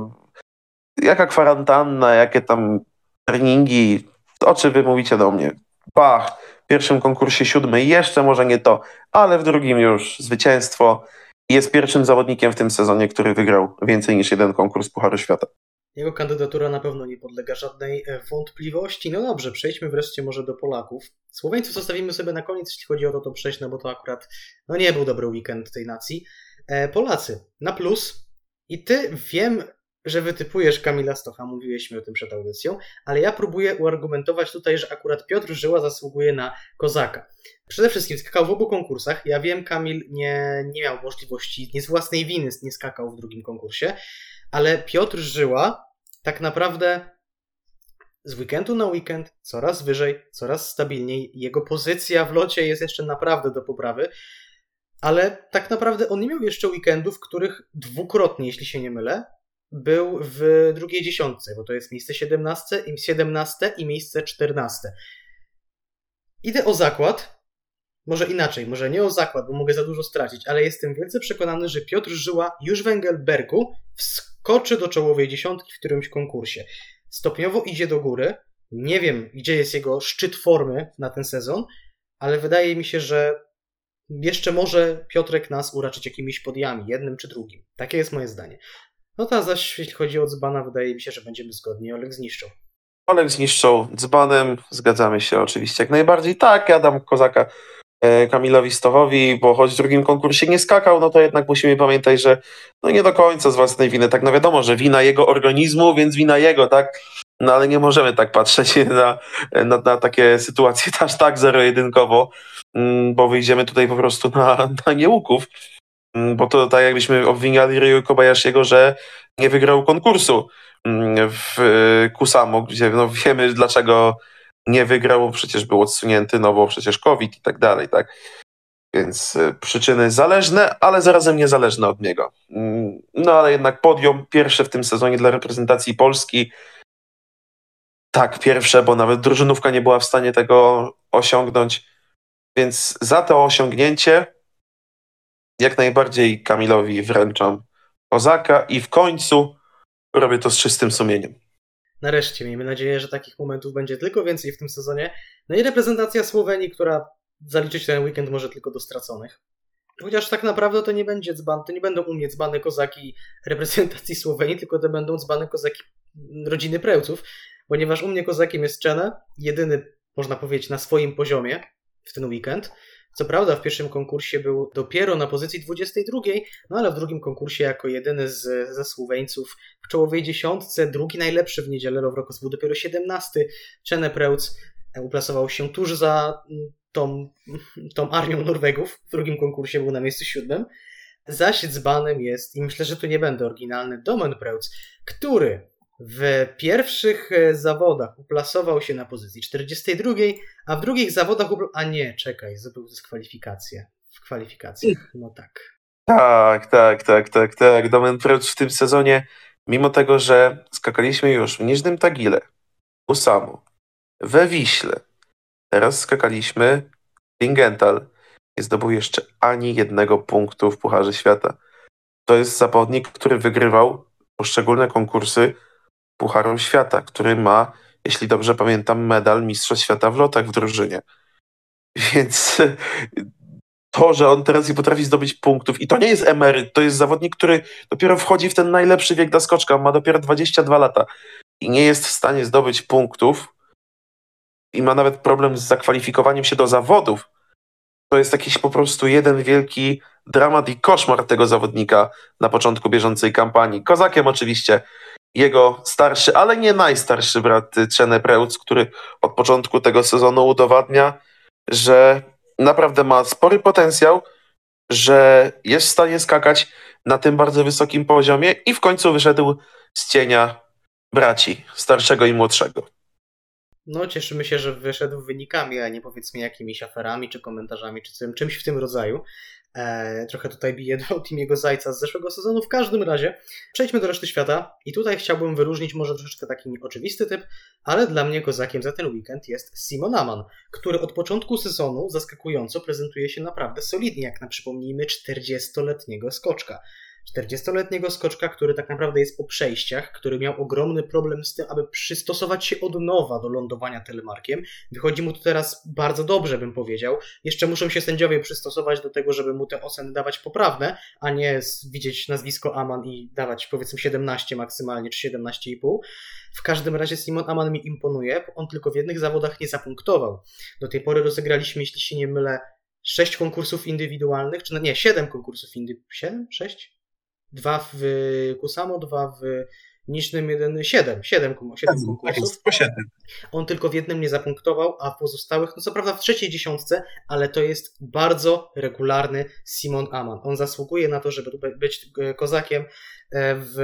jaka kwarantanna, jakie tam treningi, o czym wy mówicie do mnie? Bach, w pierwszym konkursie siódmy, jeszcze może nie to, ale w drugim już zwycięstwo. Jest pierwszym zawodnikiem w tym sezonie, który wygrał więcej niż jeden konkurs Pucharu Świata. Jego kandydatura na pewno nie podlega żadnej e, wątpliwości. No dobrze, przejdźmy wreszcie może do Polaków. Słoweńców zostawimy sobie na koniec, jeśli chodzi o to, to przejść, no bo to akurat no nie był dobry weekend tej nacji. E, Polacy na plus. I ty wiem, że wytypujesz Kamila Stocha, mówiłeś mi o tym przed audycją, ale ja próbuję uargumentować tutaj, że akurat Piotr Żyła zasługuje na kozaka. Przede wszystkim skakał w obu konkursach. Ja wiem, Kamil nie, nie miał możliwości, nie z własnej winy nie skakał w drugim konkursie, ale Piotr Żyła tak naprawdę z weekendu na weekend coraz wyżej, coraz stabilniej. Jego pozycja w locie jest jeszcze naprawdę do poprawy, ale tak naprawdę on nie miał jeszcze weekendów, w których dwukrotnie, jeśli się nie mylę, był w drugiej dziesiątce, bo to jest miejsce 17, i 17 i miejsce 14. Idę o zakład, może inaczej, może nie o zakład, bo mogę za dużo stracić, ale jestem wielce przekonany, że Piotr Żyła już w Engelbergu wskoczy do czołowej dziesiątki w którymś konkursie. Stopniowo idzie do góry. Nie wiem, gdzie jest jego szczyt formy na ten sezon, ale wydaje mi się, że jeszcze może Piotrek nas uraczyć jakimiś podiami, jednym czy drugim. Takie jest moje zdanie. No ta zaś, jeśli chodzi o dzbana, wydaje mi się, że będziemy zgodni. Oleg zniszczą. Olek zniszczą dzbanem, zgadzamy się oczywiście jak najbardziej. Tak, ja dam kozaka Kamilowi Stochowi, bo choć w drugim konkursie nie skakał, no to jednak musimy pamiętać, że no nie do końca z własnej winy. Tak, no wiadomo, że wina jego organizmu, więc wina jego, tak? No ale nie możemy tak patrzeć na, na, na takie sytuacje aż tak zero-jedynkowo, mm, bo wyjdziemy tutaj po prostu na, na nieuków. Mm, bo to tak jakbyśmy obwiniali Ryu Kobayashiego, że nie wygrał konkursu mm, w y, Kusamo, gdzie no wiemy dlaczego nie wygrał, przecież był odsunięty, no bo przecież COVID i tak dalej, tak. Więc y, przyczyny zależne, ale zarazem niezależne od niego. Mm, no ale jednak podium pierwsze w tym sezonie dla reprezentacji Polski. Tak, pierwsze, bo nawet drużynówka nie była w stanie tego osiągnąć. Więc za to osiągnięcie jak najbardziej Kamilowi wręczam Kozaka i w końcu robię to z czystym sumieniem. Nareszcie, miejmy nadzieję, że takich momentów będzie tylko więcej w tym sezonie. No i reprezentacja Słowenii, która zaliczyć ten weekend może tylko do straconych. Chociaż tak naprawdę to nie będzie dzban, to nie będą u mnie dzbane kozaki reprezentacji Słowenii, tylko to będą dzbane kozaki rodziny Prełców, ponieważ u mnie kozakiem jest Czene, jedyny, można powiedzieć, na swoim poziomie w ten weekend. Co prawda w pierwszym konkursie był dopiero na pozycji 22, no ale w drugim konkursie jako jedyny z, ze Słoweńców w czołowej dziesiątce, drugi najlepszy w niedzielę Rowrokos był dopiero 17. Czene Prełc uplasował się tuż za tą, tą armią Norwegów. W drugim konkursie był na miejscu siódmym. Zaś dzbanem jest, i myślę, że tu nie będę oryginalny, Domen Preutz, który w pierwszych e, zawodach uplasował się na pozycji 42, a w drugich zawodach, upl- a nie, czekaj, zrobił dyskwalifikację. W kwalifikacjach, no tak. Tak, tak, tak, tak, tak. Domen Preutz w tym sezonie, mimo tego, że skakaliśmy już w Niżnym Tagile, u Samu, we Wiśle, Teraz skakaliśmy Lingenthal. Nie zdobył jeszcze ani jednego punktu w Pucharze Świata. To jest zawodnik, który wygrywał poszczególne konkursy Pucharu Świata, który ma, jeśli dobrze pamiętam, medal Mistrzostw Świata w lotach w drużynie. Więc to, że on teraz nie potrafi zdobyć punktów, i to nie jest emeryt, to jest zawodnik, który dopiero wchodzi w ten najlepszy wiek dla skoczka, ma dopiero 22 lata i nie jest w stanie zdobyć punktów, i ma nawet problem z zakwalifikowaniem się do zawodów, to jest jakiś po prostu jeden wielki dramat i koszmar tego zawodnika na początku bieżącej kampanii. Kozakiem oczywiście jego starszy, ale nie najstarszy brat Czene Preutz, który od początku tego sezonu udowadnia, że naprawdę ma spory potencjał, że jest w stanie skakać na tym bardzo wysokim poziomie i w końcu wyszedł z cienia braci, starszego i młodszego. No, cieszymy się, że wyszedł wynikami, a nie powiedzmy jakimiś aferami, czy komentarzami, czy czymś w tym rodzaju. Eee, trochę tutaj bije do Timiego Zajca z zeszłego sezonu. W każdym razie przejdźmy do reszty świata i tutaj chciałbym wyróżnić może troszeczkę taki oczywisty typ, ale dla mnie kozakiem za ten weekend jest Simon Aman, który od początku sezonu zaskakująco prezentuje się naprawdę solidnie, jak na przypomnijmy 40-letniego skoczka. 40-letniego skoczka, który tak naprawdę jest po przejściach, który miał ogromny problem z tym, aby przystosować się od nowa do lądowania telemarkiem. Wychodzi mu to teraz bardzo dobrze, bym powiedział. Jeszcze muszą się sędziowie przystosować do tego, żeby mu te oceny dawać poprawne, a nie widzieć nazwisko Aman i dawać powiedzmy 17 maksymalnie, czy 17,5. W każdym razie Simon Aman mi imponuje, on tylko w jednych zawodach nie zapunktował. Do tej pory rozegraliśmy, jeśli się nie mylę, 6 konkursów indywidualnych, czy no nie, 7 konkursów indywidualnych. 7? 6? Dwa w Kusamo, dwa w nicznym jeden, siedem, siedem, siedem tak, konkursów. Po siedem. On tylko w jednym nie zapunktował, a pozostałych, no co prawda w trzeciej dziesiątce, ale to jest bardzo regularny Simon Aman. On zasługuje na to, żeby być kozakiem e, w,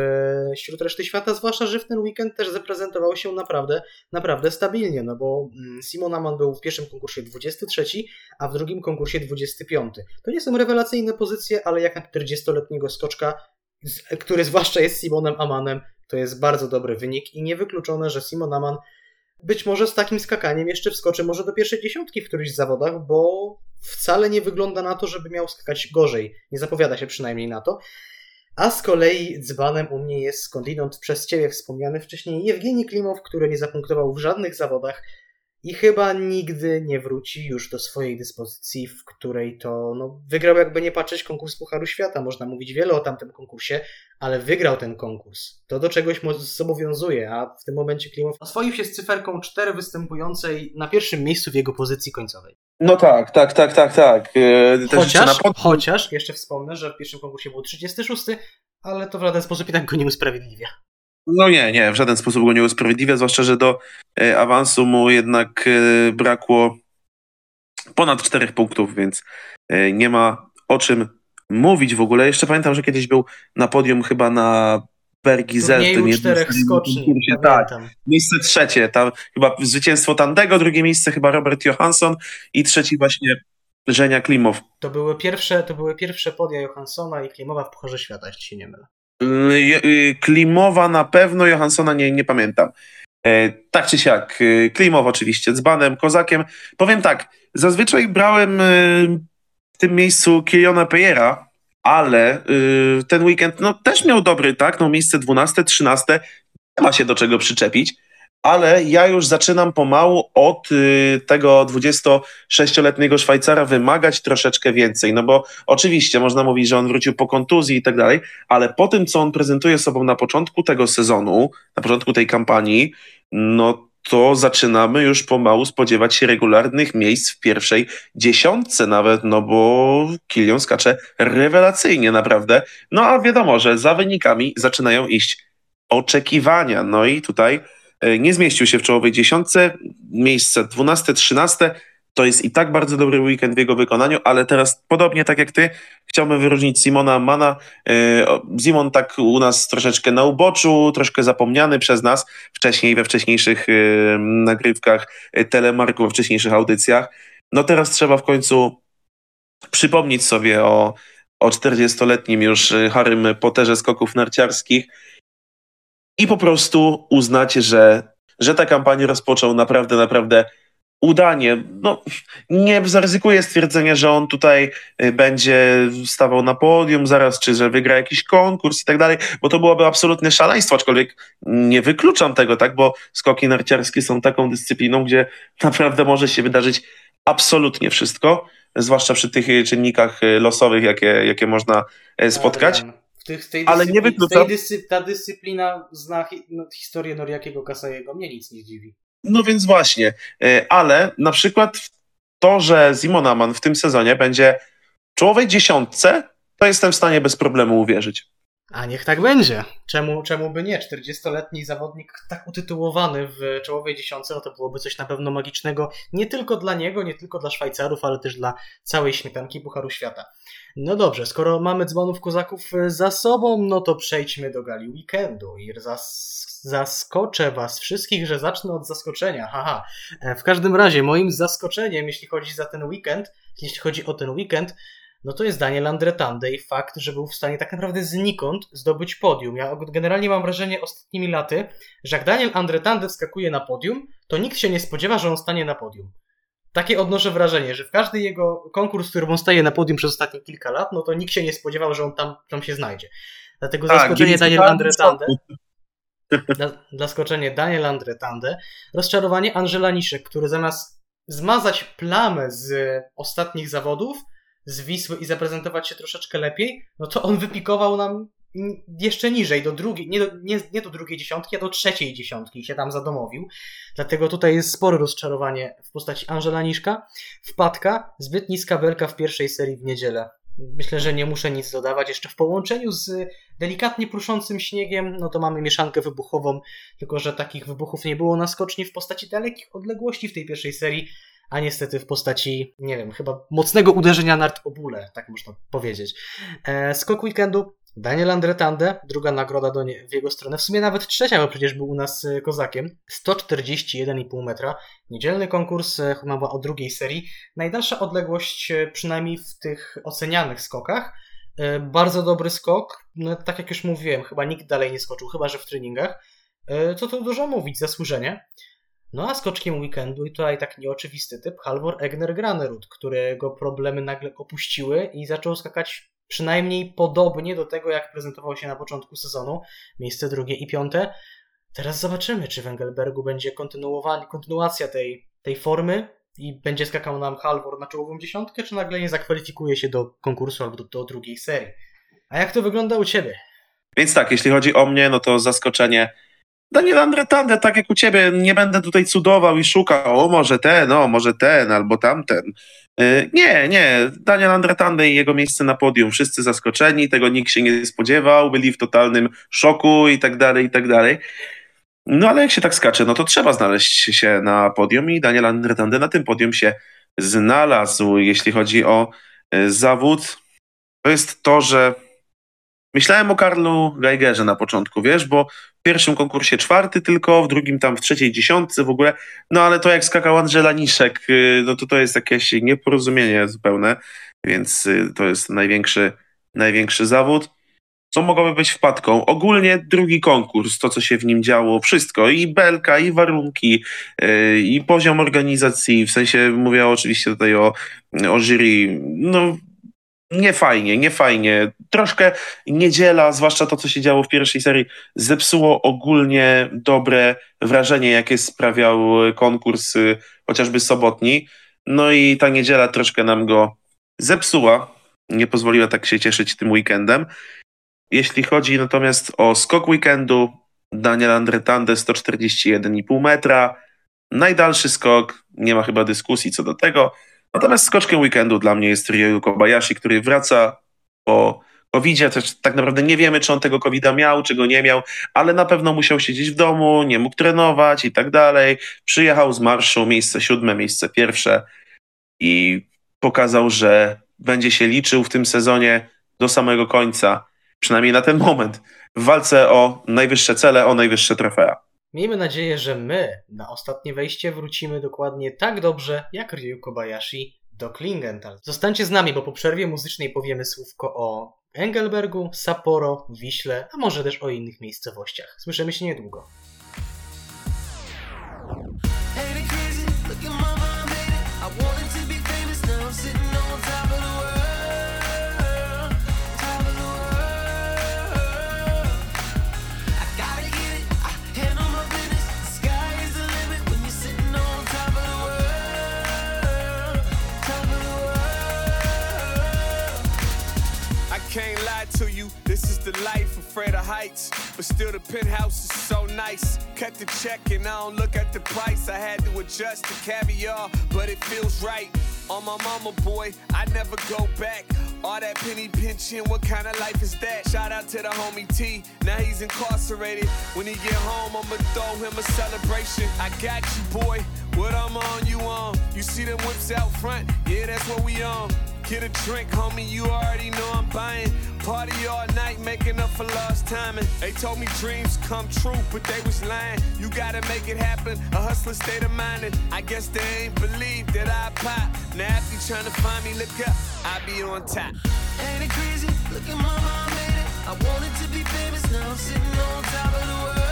wśród reszty świata, zwłaszcza, że w ten weekend też zaprezentował się naprawdę, naprawdę stabilnie, no bo mm, Simon Aman był w pierwszym konkursie 23, a w drugim konkursie 25. To nie są rewelacyjne pozycje, ale jak na 40-letniego skoczka który zwłaszcza jest Simonem Amanem, to jest bardzo dobry wynik i niewykluczone, że Simon Aman być może z takim skakaniem jeszcze wskoczy może do pierwszej dziesiątki w którychś zawodach, bo wcale nie wygląda na to, żeby miał skakać gorzej. Nie zapowiada się przynajmniej na to. A z kolei dzbanem u mnie jest skądinąd przez ciebie wspomniany wcześniej Jewgeni Klimow, który nie zapunktował w żadnych zawodach, i chyba nigdy nie wróci już do swojej dyspozycji, w której to no, wygrał jakby nie patrzeć konkurs Pucharu Świata. Można mówić wiele o tamtym konkursie, ale wygrał ten konkurs. To do czegoś zobowiązuje, a w tym momencie Klimow oswoił się z cyferką 4 występującej na pierwszym miejscu w jego pozycji końcowej. No tak, tak, tak, tak, tak. Yy, chociaż, pod... chociaż, jeszcze wspomnę, że w pierwszym konkursie był 36, ale to w żaden sposób tak go nie usprawiedliwia. No nie, nie, w żaden sposób go nie usprawiedliwia, zwłaszcza, że do e, awansu mu jednak e, brakło ponad czterech punktów, więc e, nie ma o czym mówić w ogóle. Jeszcze pamiętam, że kiedyś był na podium chyba na Bergizel. Turnieju czterech skoczni, Tak, miejsce trzecie, tam chyba zwycięstwo Tandego, drugie miejsce chyba Robert Johansson i trzeci właśnie Żenia Klimow. To były pierwsze, to były pierwsze podia Johanssona i Klimowa w Pucharze Świata, jeśli się nie mylę. Y, y, Klimowa na pewno, Johanssona nie, nie pamiętam. E, Tak czy siak, y, Klimow oczywiście, dzbanem, kozakiem. Powiem tak, zazwyczaj brałem y, w tym miejscu Kiliona Pejera, ale ten weekend no, też miał dobry, tak? No, miejsce 12, 13, nie ma się do czego przyczepić, ale ja już zaczynam pomału od y, tego 26-letniego Szwajcara wymagać troszeczkę więcej, no bo oczywiście można mówić, że on wrócił po kontuzji i tak dalej, ale po tym, co on prezentuje sobą na początku tego sezonu, na początku tej kampanii, no to zaczynamy już pomału spodziewać się regularnych miejsc w pierwszej dziesiątce nawet, no bo Kilion skacze rewelacyjnie naprawdę. No a wiadomo, że za wynikami zaczynają iść oczekiwania. No i tutaj nie zmieścił się w czołowej dziesiątce, miejsce 12-13, to jest i tak bardzo dobry weekend w jego wykonaniu, ale teraz podobnie tak jak ty, chciałbym wyróżnić Simona Mana. E, Simon tak u nas troszeczkę na uboczu, troszkę zapomniany przez nas wcześniej we wcześniejszych e, nagrywkach e, telemarku, we wcześniejszych audycjach. No teraz trzeba w końcu przypomnieć sobie o, o 40-letnim już e, Harrym Potterze skoków narciarskich i po prostu uznać, że, że tę kampanię rozpoczął naprawdę, naprawdę udanie. No, nie zaryzykuję stwierdzenia, że on tutaj y, będzie stawał na podium zaraz, czy że wygra jakiś konkurs i tak dalej, bo to byłoby absolutne szaleństwo, aczkolwiek nie wykluczam tego, tak, bo skoki narciarskie są taką dyscypliną, gdzie naprawdę może się wydarzyć absolutnie wszystko, zwłaszcza przy tych czynnikach y, losowych, jakie, jakie można e, spotkać. Tych, tej Ale nie wykluczam- ta dyscyplina zna hi, no, historię Noriakiego Kasajego. Mnie nic nie zdziwi. No więc właśnie, e, ale na przykład to, że Simon Aman w tym sezonie będzie czołowej dziesiątce, to jestem w stanie bez problemu uwierzyć. A niech tak będzie. Czemu, czemu by nie? 40-letni zawodnik tak utytułowany w czołowej dziesiątce, no to byłoby coś na pewno magicznego nie tylko dla niego, nie tylko dla Szwajcarów, ale też dla całej śmietanki Pucharu Świata. No dobrze, skoro mamy dzbanów kozaków za sobą, no to przejdźmy do gali weekendu i zas zaskoczę was wszystkich, że zacznę od zaskoczenia. Haha. E, W każdym razie, moim zaskoczeniem, jeśli chodzi za ten weekend, jeśli chodzi o ten weekend, no to jest Daniel Andretande i fakt, że był w stanie tak naprawdę znikąd zdobyć podium. Ja generalnie mam wrażenie ostatnimi laty, że jak Daniel Andretande wskakuje na podium, to nikt się nie spodziewa, że on stanie na podium. Takie odnoszę wrażenie, że w każdy jego konkurs, w którym on staje na podium przez ostatnie kilka lat, no to nikt się nie spodziewał, że on tam, tam się znajdzie. Dlatego Tak, zaskoczenie Daniel Andretande. Dla, zaskoczenie Daniel Andretande. Rozczarowanie Angela Niszek, który zamiast zmazać plamę z ostatnich zawodów, z Wisły i zaprezentować się troszeczkę lepiej, no to on wypikował nam jeszcze niżej, do drugiej, nie do, nie, nie do drugiej dziesiątki, a do trzeciej dziesiątki i się tam zadomowił. Dlatego tutaj jest spore rozczarowanie w postaci Angela Niszka. Wpadka, zbyt niska belka w pierwszej serii w niedzielę. Myślę, że nie muszę nic dodawać. Jeszcze w połączeniu z delikatnie pruszącym śniegiem, no to mamy mieszankę wybuchową, tylko że takich wybuchów nie było na skoczni w postaci dalekich odległości w tej pierwszej serii, a niestety w postaci, nie wiem, chyba mocnego uderzenia nart o bóle, tak można powiedzieć. E, skok weekendu Daniel Andretande, druga nagroda do nie, w jego stronę, w sumie nawet trzecia, bo przecież był u nas e, kozakiem, 141,5 metra, niedzielny konkurs, e, chyba była o drugiej serii, najdalsza odległość, e, przynajmniej w tych ocenianych skokach, Bardzo dobry skok. No, tak jak już mówiłem, chyba nikt dalej nie skoczył, chyba że w treningach. Co tu dużo mówić, zasłużenie. No a skoczkiem weekendu, i tutaj tak nieoczywisty typ, Halvor Egner Granerud, którego problemy nagle opuściły i zaczął skakać przynajmniej podobnie do tego, jak prezentował się na początku sezonu. Miejsce drugie i piąte. Teraz zobaczymy, czy w Engelbergu będzie kontynuacja tej, tej formy i będzie skakał nam Halvor na czołową dziesiątkę, czy nagle nie zakwalifikuje się do konkursu albo do, do drugiej serii. A jak to wygląda u ciebie? Więc tak, jeśli chodzi o mnie, no to zaskoczenie. Daniel Andretande, tak jak u ciebie, nie będę tutaj cudował i szukał, o może ten, o może ten, albo tamten. Y, Nie, nie. Daniel Andretande i jego miejsce na podium. Wszyscy zaskoczeni, tego nikt się nie spodziewał, byli w totalnym szoku i tak dalej, i tak dalej. No ale jak się tak skacze, no to trzeba znaleźć się na podium i Daniel Andretande na tym podium się znalazł. Jeśli chodzi o y, zawód, to jest to, że myślałem o Karlu Geigerze na początku, wiesz, bo w pierwszym konkursie czwarty tylko, w drugim tam w trzeciej dziesiątce w ogóle, no ale to jak skakał Andrzej Laniszek, y, no to to jest jakieś nieporozumienie zupełne, więc y, to jest największy, największy zawód. Co mogłoby być wpadką? Ogólnie drugi konkurs, to co się w nim działo, wszystko, i belka, i warunki, yy, i poziom organizacji, w sensie mówię oczywiście tutaj o, o jury, no nie fajnie, nie fajnie. Troszkę niedziela, zwłaszcza to, co się działo w pierwszej serii, zepsuło ogólnie dobre wrażenie, jakie sprawiał konkurs y, chociażby sobotni. No i ta niedziela troszkę nam go zepsuła, nie pozwoliła tak się cieszyć tym weekendem. Jeśli chodzi natomiast o skok weekendu, Daniel Andretande 141,5 metra. Najdalszy skok, nie ma chyba dyskusji co do tego. Natomiast skoczkiem weekendu dla mnie jest Ryoyu Kobayashi, który wraca po covid Też tak naprawdę nie wiemy, czy on tego covid miał, czy go nie miał, ale na pewno musiał siedzieć w domu, nie mógł trenować i tak dalej. Przyjechał z marszu, miejsce siódme, miejsce pierwsze i pokazał, że będzie się liczył w tym sezonie do samego końca, przynajmniej na ten moment, w walce o najwyższe cele, o najwyższe trofea. Miejmy nadzieję, że my na ostatnie wejście wrócimy dokładnie tak dobrze jak Ryu Kobayashi do Klingenthal. Zostańcie z nami, bo po przerwie muzycznej powiemy słówko o Engelbergu, Sapporo, Wiśle, a może też o innych miejscowościach. Słyszymy się niedługo. To you, this is the life of Freda Heights. But still, the penthouse is so nice. Cut the check and I don't look at the price. I had to adjust the caviar, but it feels right. On my mama, boy, I never go back. All that penny pinching, what kind of life is that? Shout out to the homie T, now he's incarcerated. When he get home, I'ma throw him a celebration. I got you, boy. What I'm on, you on. You see them whips out front, yeah, that's what we on. Get a drink, homie, you already know I'm buying. Party all night, making up for lost timing. They told me dreams come true, but they was lying. You gotta make it happen, a hustler state of mind. And I guess they ain't believe that I pop. Now if you tryna find me, look up, I be on top. Ain't it crazy? Look at my I made it. I wanted to be famous, now I'm sitting on top of the world.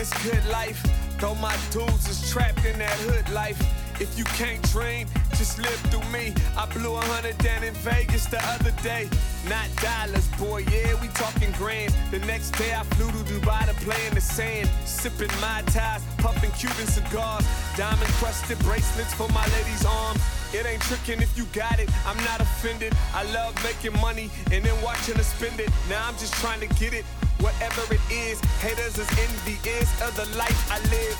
This good life. Though my dudes is trapped in that hood life. If you can't dream, just live through me. I blew a hundred down in Vegas the other day. Not dollars, boy, yeah, we talking grand. The next day I flew to Dubai to play in the sand. Sipping my ties, puffing Cuban cigars. Diamond crusted bracelets for my lady's arms. It ain't tricking if you got it, I'm not offended. I love making money and then watching her spend it. Now I'm just trying to get it, whatever it is. Haters is envious of the life I live.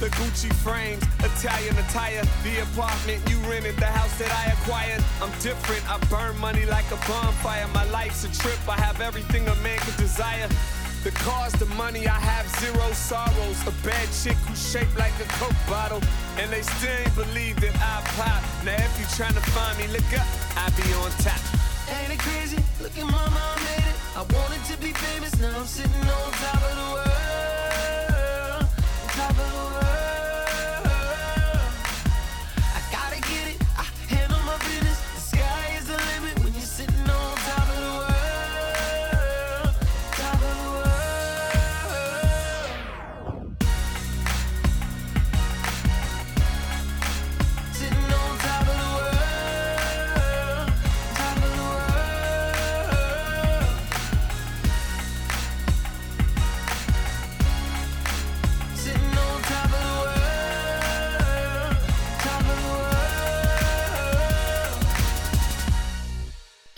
The Gucci frames, Italian attire, the apartment you rented, the house that I acquired. I'm different, I burn money like a bonfire. My life's a trip, I have everything a man could desire. The cars, the money, I have zero sorrows. A bad chick who's shaped like a Coke bottle. And they still ain't believe that I pop. Now if you tryna find me, look up, I be on top. Ain't it crazy? Look at mama, I made it. I wanted to be famous, now I'm sitting on top of the world.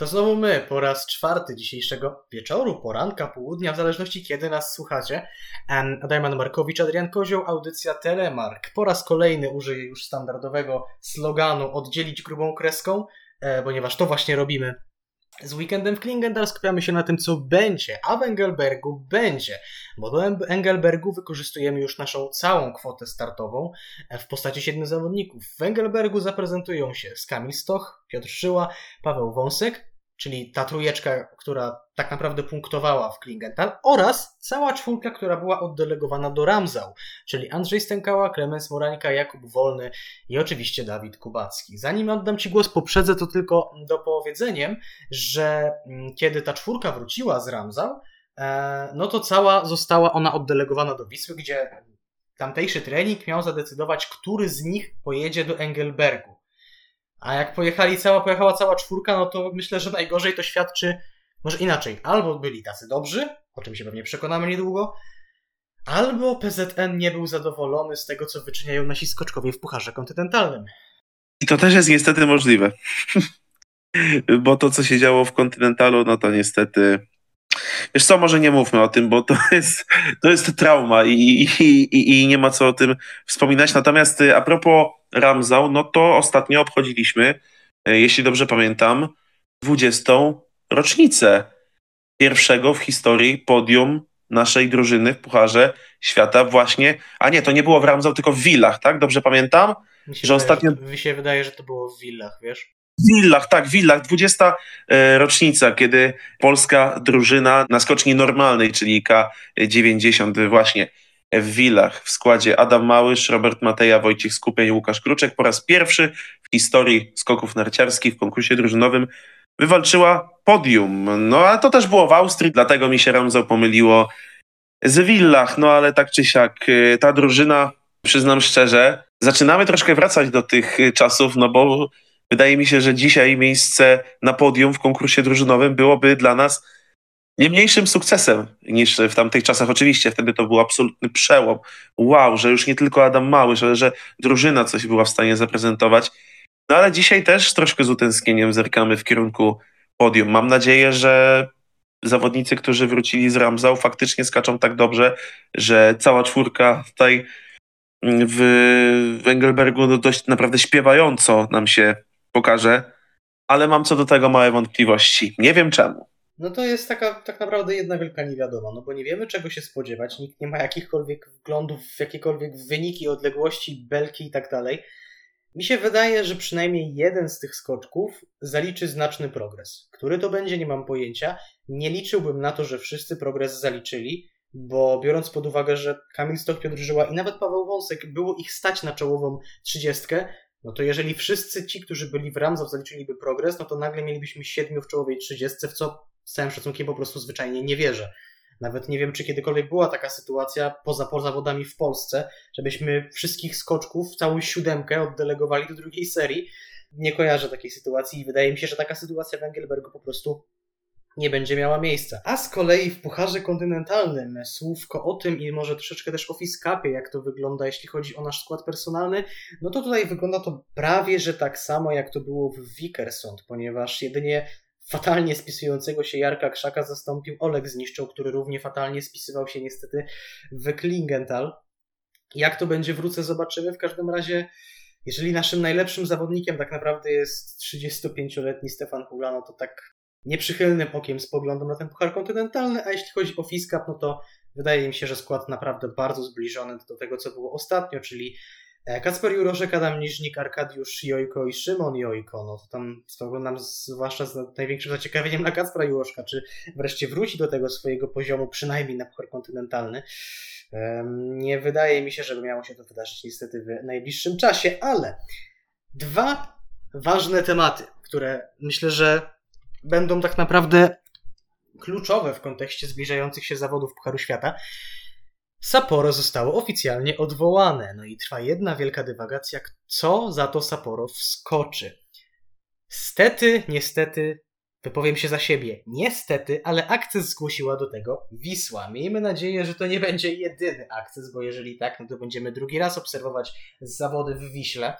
To znowu my po raz czwarty dzisiejszego wieczoru, poranka, południa, w zależności kiedy nas słuchacie. Adrian Markowicz, Adrian Kozioł, audycja Telemark. Po raz kolejny użyję już standardowego sloganu oddzielić grubą kreską, e, ponieważ to właśnie robimy. Z weekendem w Klingendal skupiamy się na tym, co będzie, a w Engelbergu będzie, bo do Engelbergu wykorzystujemy już naszą całą kwotę startową e, w postaci siedmiu zawodników. W Engelbergu zaprezentują się Kamil Stoch, Piotr Szyła, Paweł Wąsek, czyli ta trójeczka, która tak naprawdę punktowała w Klingenthal oraz cała czwórka, która była oddelegowana do Ramzał, czyli Andrzej Stękała, Klemens Morańka, Jakub Wolny i oczywiście Dawid Kubacki. Zanim oddam Ci głos, poprzedzę to tylko dopowiedzeniem, że mm, kiedy ta czwórka wróciła z Ramzał, e, no to cała została ona oddelegowana do Wisły, gdzie tamtejszy trening miał zadecydować, który z nich pojedzie do Engelbergu. A jak pojechali cała, pojechała cała czwórka, no to myślę, że najgorzej to świadczy, może inaczej, albo byli tacy dobrzy, o czym się pewnie przekonamy niedługo, albo PZN nie był zadowolony z tego, co wyczyniają nasi skoczkowie w Pucharze Kontynentalnym. I to też jest niestety możliwe. bo to, co się działo w Kontynentalu, no to niestety. Wiesz co, może nie mówmy o tym, bo to jest, to jest trauma i, i, i, i nie ma co o tym wspominać. Natomiast y, a propos Ramzał, no to ostatnio obchodziliśmy, y, jeśli dobrze pamiętam, 20. rocznicę pierwszego w historii podium naszej drużyny w Pucharze Świata właśnie, a nie, to nie było w Ramzał, tylko w Willach, tak? Dobrze pamiętam? Mi się, Że wydaje, ostatnio- mi się wydaje, że to było w Willach, wiesz? Willach, tak, Willach. 20 e, rocznica, kiedy polska drużyna na skoczni normalnej, czyli K90 właśnie w Willach w składzie Adam Małysz, Robert Mateja, Wojciech Skupień, Łukasz Kruczek po raz pierwszy w historii skoków narciarskich w konkursie drużynowym wywalczyła podium. No a to też było w Austrii, dlatego mi się Ramzał pomyliło z Willach, no ale tak czy siak e, ta drużyna, przyznam szczerze, zaczynamy troszkę wracać do tych czasów, no bo Wydaje mi się, że dzisiaj miejsce na podium w konkursie drużynowym byłoby dla nas nie mniejszym sukcesem niż w tamtych czasach. Oczywiście wtedy to był absolutny przełom. Wow, że już nie tylko Adam Małysz, ale że drużyna coś była w stanie zaprezentować. No ale dzisiaj też troszkę z utęsknieniem zerkamy w kierunku podium. Mam nadzieję, że zawodnicy, którzy wrócili z Ramzał faktycznie skaczą tak dobrze, że cała czwórka tutaj w Węgelbergu no dość naprawdę śpiewająco nam się pokaże, ale mam co do tego małe wątpliwości. Nie wiem czemu. No to jest taka tak naprawdę jedna wielka niewiadoma, no bo nie wiemy czego się spodziewać, nikt nie ma jakichkolwiek wglądów w jakiekolwiek wyniki, odległości, belki i tak dalej. Mi się wydaje, że przynajmniej jeden z tych skoczków zaliczy znaczny progres. Który to będzie, nie mam pojęcia. Nie liczyłbym na to, że wszyscy progres zaliczyli, bo biorąc pod uwagę, że Kamil Stoch, Piotr Żyła i nawet Paweł Wąsek było ich stać na czołową trzydziestkę, no to jeżeli wszyscy ci, którzy byli w Ramzał zaliczyliby progres, no to nagle mielibyśmy siedmiu w czołowej trzydziestce, w co z całym szacunkiem po prostu zwyczajnie nie wierzę. Nawet nie wiem, czy kiedykolwiek była taka sytuacja poza, poza zawodami w Polsce, żebyśmy wszystkich skoczków, całą siódemkę oddelegowali do drugiej serii. Nie kojarzę takiej sytuacji i wydaje mi się, że taka sytuacja w Engelbergu po prostu nie będzie miała miejsca. A z kolei w Pucharze Kontynentalnym słówko o tym i może troszeczkę też o Fiskapie, jak to wygląda, jeśli chodzi o nasz skład personalny, no to tutaj wygląda to prawie, że tak samo jak to było w Wikersund, ponieważ jedynie fatalnie spisującego się Jarka Krzaka zastąpił Oleg Zniszczą, który równie fatalnie spisywał się niestety w Klingenthal. Jak to będzie wrócę, zobaczymy. W każdym razie, jeżeli naszym najlepszym zawodnikiem tak naprawdę jest 35-letni Stefan Hula, no to tak nieprzychylnym okiem spoglądam na ten puchar kontynentalny, a jeśli chodzi o Fiskap, no to wydaje mi się, że skład naprawdę bardzo zbliżony do tego, co było ostatnio, czyli e, Kacper Juroszek, Adam Niżnik, Arkadiusz Jojko i Szymon Jojko. No to tam spoglądam zwłaszcza z największym zaciekawieniem na Kacpra Juroszka, czy wreszcie wróci do tego swojego poziomu, przynajmniej na puchar kontynentalny. Nie wydaje mi się, żeby miało się to wydarzyć niestety w najbliższym czasie, ale dwa ważne tematy, które myślę, że będą tak naprawdę kluczowe w kontekście zbliżających się zawodów Pucharu Świata. Sapporo zostało oficjalnie odwołane. No i trwa jedna wielka dywagacja, co za to Sapporo wskoczy. Stety, niestety, wypowiem się za siebie. Niestety, ale akces zgłosiła do tego Wisła. Miejmy nadzieję, że to nie będzie jedyny akces, bo jeżeli tak, no to będziemy drugi raz obserwować zawody w Wiśle.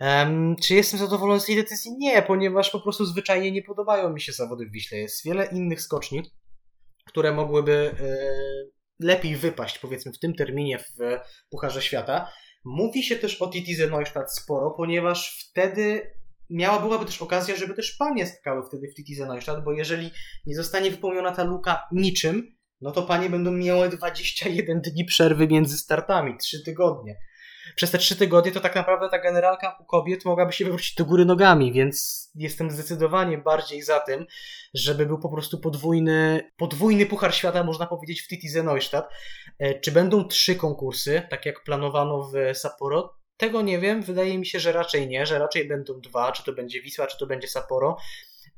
Em, czy jestem zadowolony z tej decyzji? Nie, ponieważ po prostu zwyczajnie nie podobają mi się zawody w Wiśle. Jest wiele innych skoczni, które mogłyby e, lepiej wypaść, powiedzmy, w tym terminie w Pucharze Świata. Mówi się też o Titize Neustadt sporo, ponieważ wtedy miała, byłaby też okazja, żeby też panie skakały wtedy w Titize Neustadt, bo jeżeli nie zostanie wypełniona ta luka niczym, no to panie będą miały 21 dni przerwy między startami, 3 tygodnie. Przez te 3 tygodnie to tak naprawdę ta generalka u kobiet mogłaby się wywrócić do góry nogami, więc jestem zdecydowanie bardziej za tym, żeby był po prostu podwójny, podwójny Puchar Świata, można powiedzieć, w Titize Neustadt. E, Czy będą trzy konkursy, tak jak planowano w Sapporo? Tego nie wiem, wydaje mi się, że raczej nie, że raczej będą dwa, czy to będzie Wisła, czy to będzie Sapporo.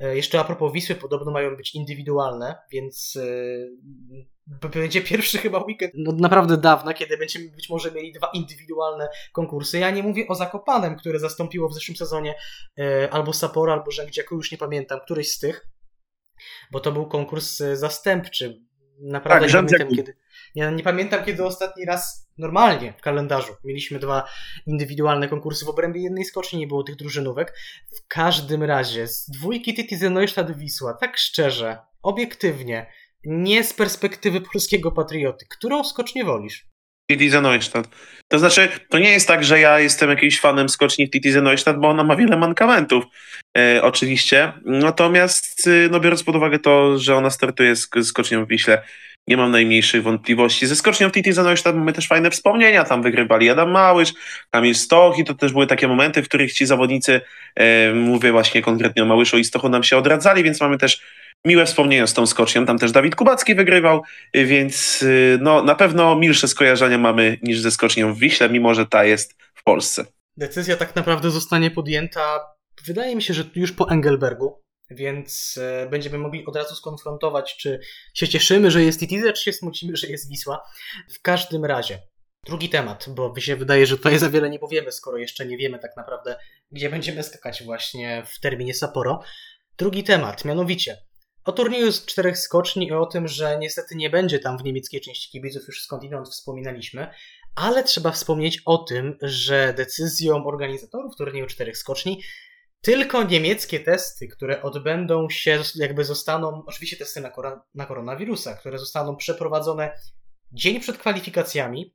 E, Jeszcze a propos Wisły, podobno mają być indywidualne, więc e, będzie pierwszy chyba weekend no, naprawdę dawna, kiedy będziemy być może mieli dwa indywidualne konkursy. Ja nie mówię o Zakopanem, które zastąpiło w zeszłym sezonie e, albo Sapporo, albo Rzęgdziaku, już nie pamiętam, któryś z tych, bo to był konkurs zastępczy. Naprawdę Tak, nie Rzędziaku. pamiętam kiedy. Ja nie pamiętam, kiedy ostatni raz normalnie w kalendarzu mieliśmy dwa indywidualne konkursy w obrębie jednej skoczni, nie było tych drużynówek. W każdym razie, z dwójki Titize Neustadt Wisła, tak szczerze, obiektywnie, nie z perspektywy polskiego patrioty, którą skocznię wolisz? Titize Neustadt. To znaczy, to nie jest tak, że ja jestem jakimś fanem skoczni w Titize Neustadt, bo ona ma wiele mankamentów, e, oczywiście. Natomiast, e, no biorąc pod uwagę to, że ona startuje z skocznią w Wiśle, nie mam najmniejszych wątpliwości. Ze skocznią w Titize Neustadt mamy też fajne wspomnienia. Tam wygrywali Adam Małysz, Kamil Stoch i to też były takie momenty, w których ci zawodnicy, e, mówię właśnie konkretnie o Małyszu i Stochu, nam się odradzali, więc mamy też miłe wspomnienia z tą skocznią. Tam też Dawid Kubacki wygrywał, y, więc y, no, na pewno milsze skojarzenia mamy niż ze skocznią w Wiśle, mimo że ta jest w Polsce. Decyzja tak naprawdę zostanie podjęta, wydaje mi się, że już po Engelbergu, więc e, będziemy mogli od razu skonfrontować, czy się cieszymy, że jest Titize, czy się smucimy, że jest Wisła. W każdym razie, drugi temat, bo mi się wydaje, że tutaj za wiele nie powiemy, skoro jeszcze nie wiemy tak naprawdę, gdzie będziemy skakać właśnie w terminie Sapporo. Drugi temat, mianowicie o turnieju z czterech skoczni i o tym, że niestety nie będzie tam w niemieckiej części kibiców, już skądinąd wspominaliśmy, ale trzeba wspomnieć o tym, że decyzją organizatorów turnieju czterech skoczni tylko niemieckie testy, które odbędą się, jakby zostaną, oczywiście testy na, na koronawirusa, które zostaną przeprowadzone dzień przed kwalifikacjami,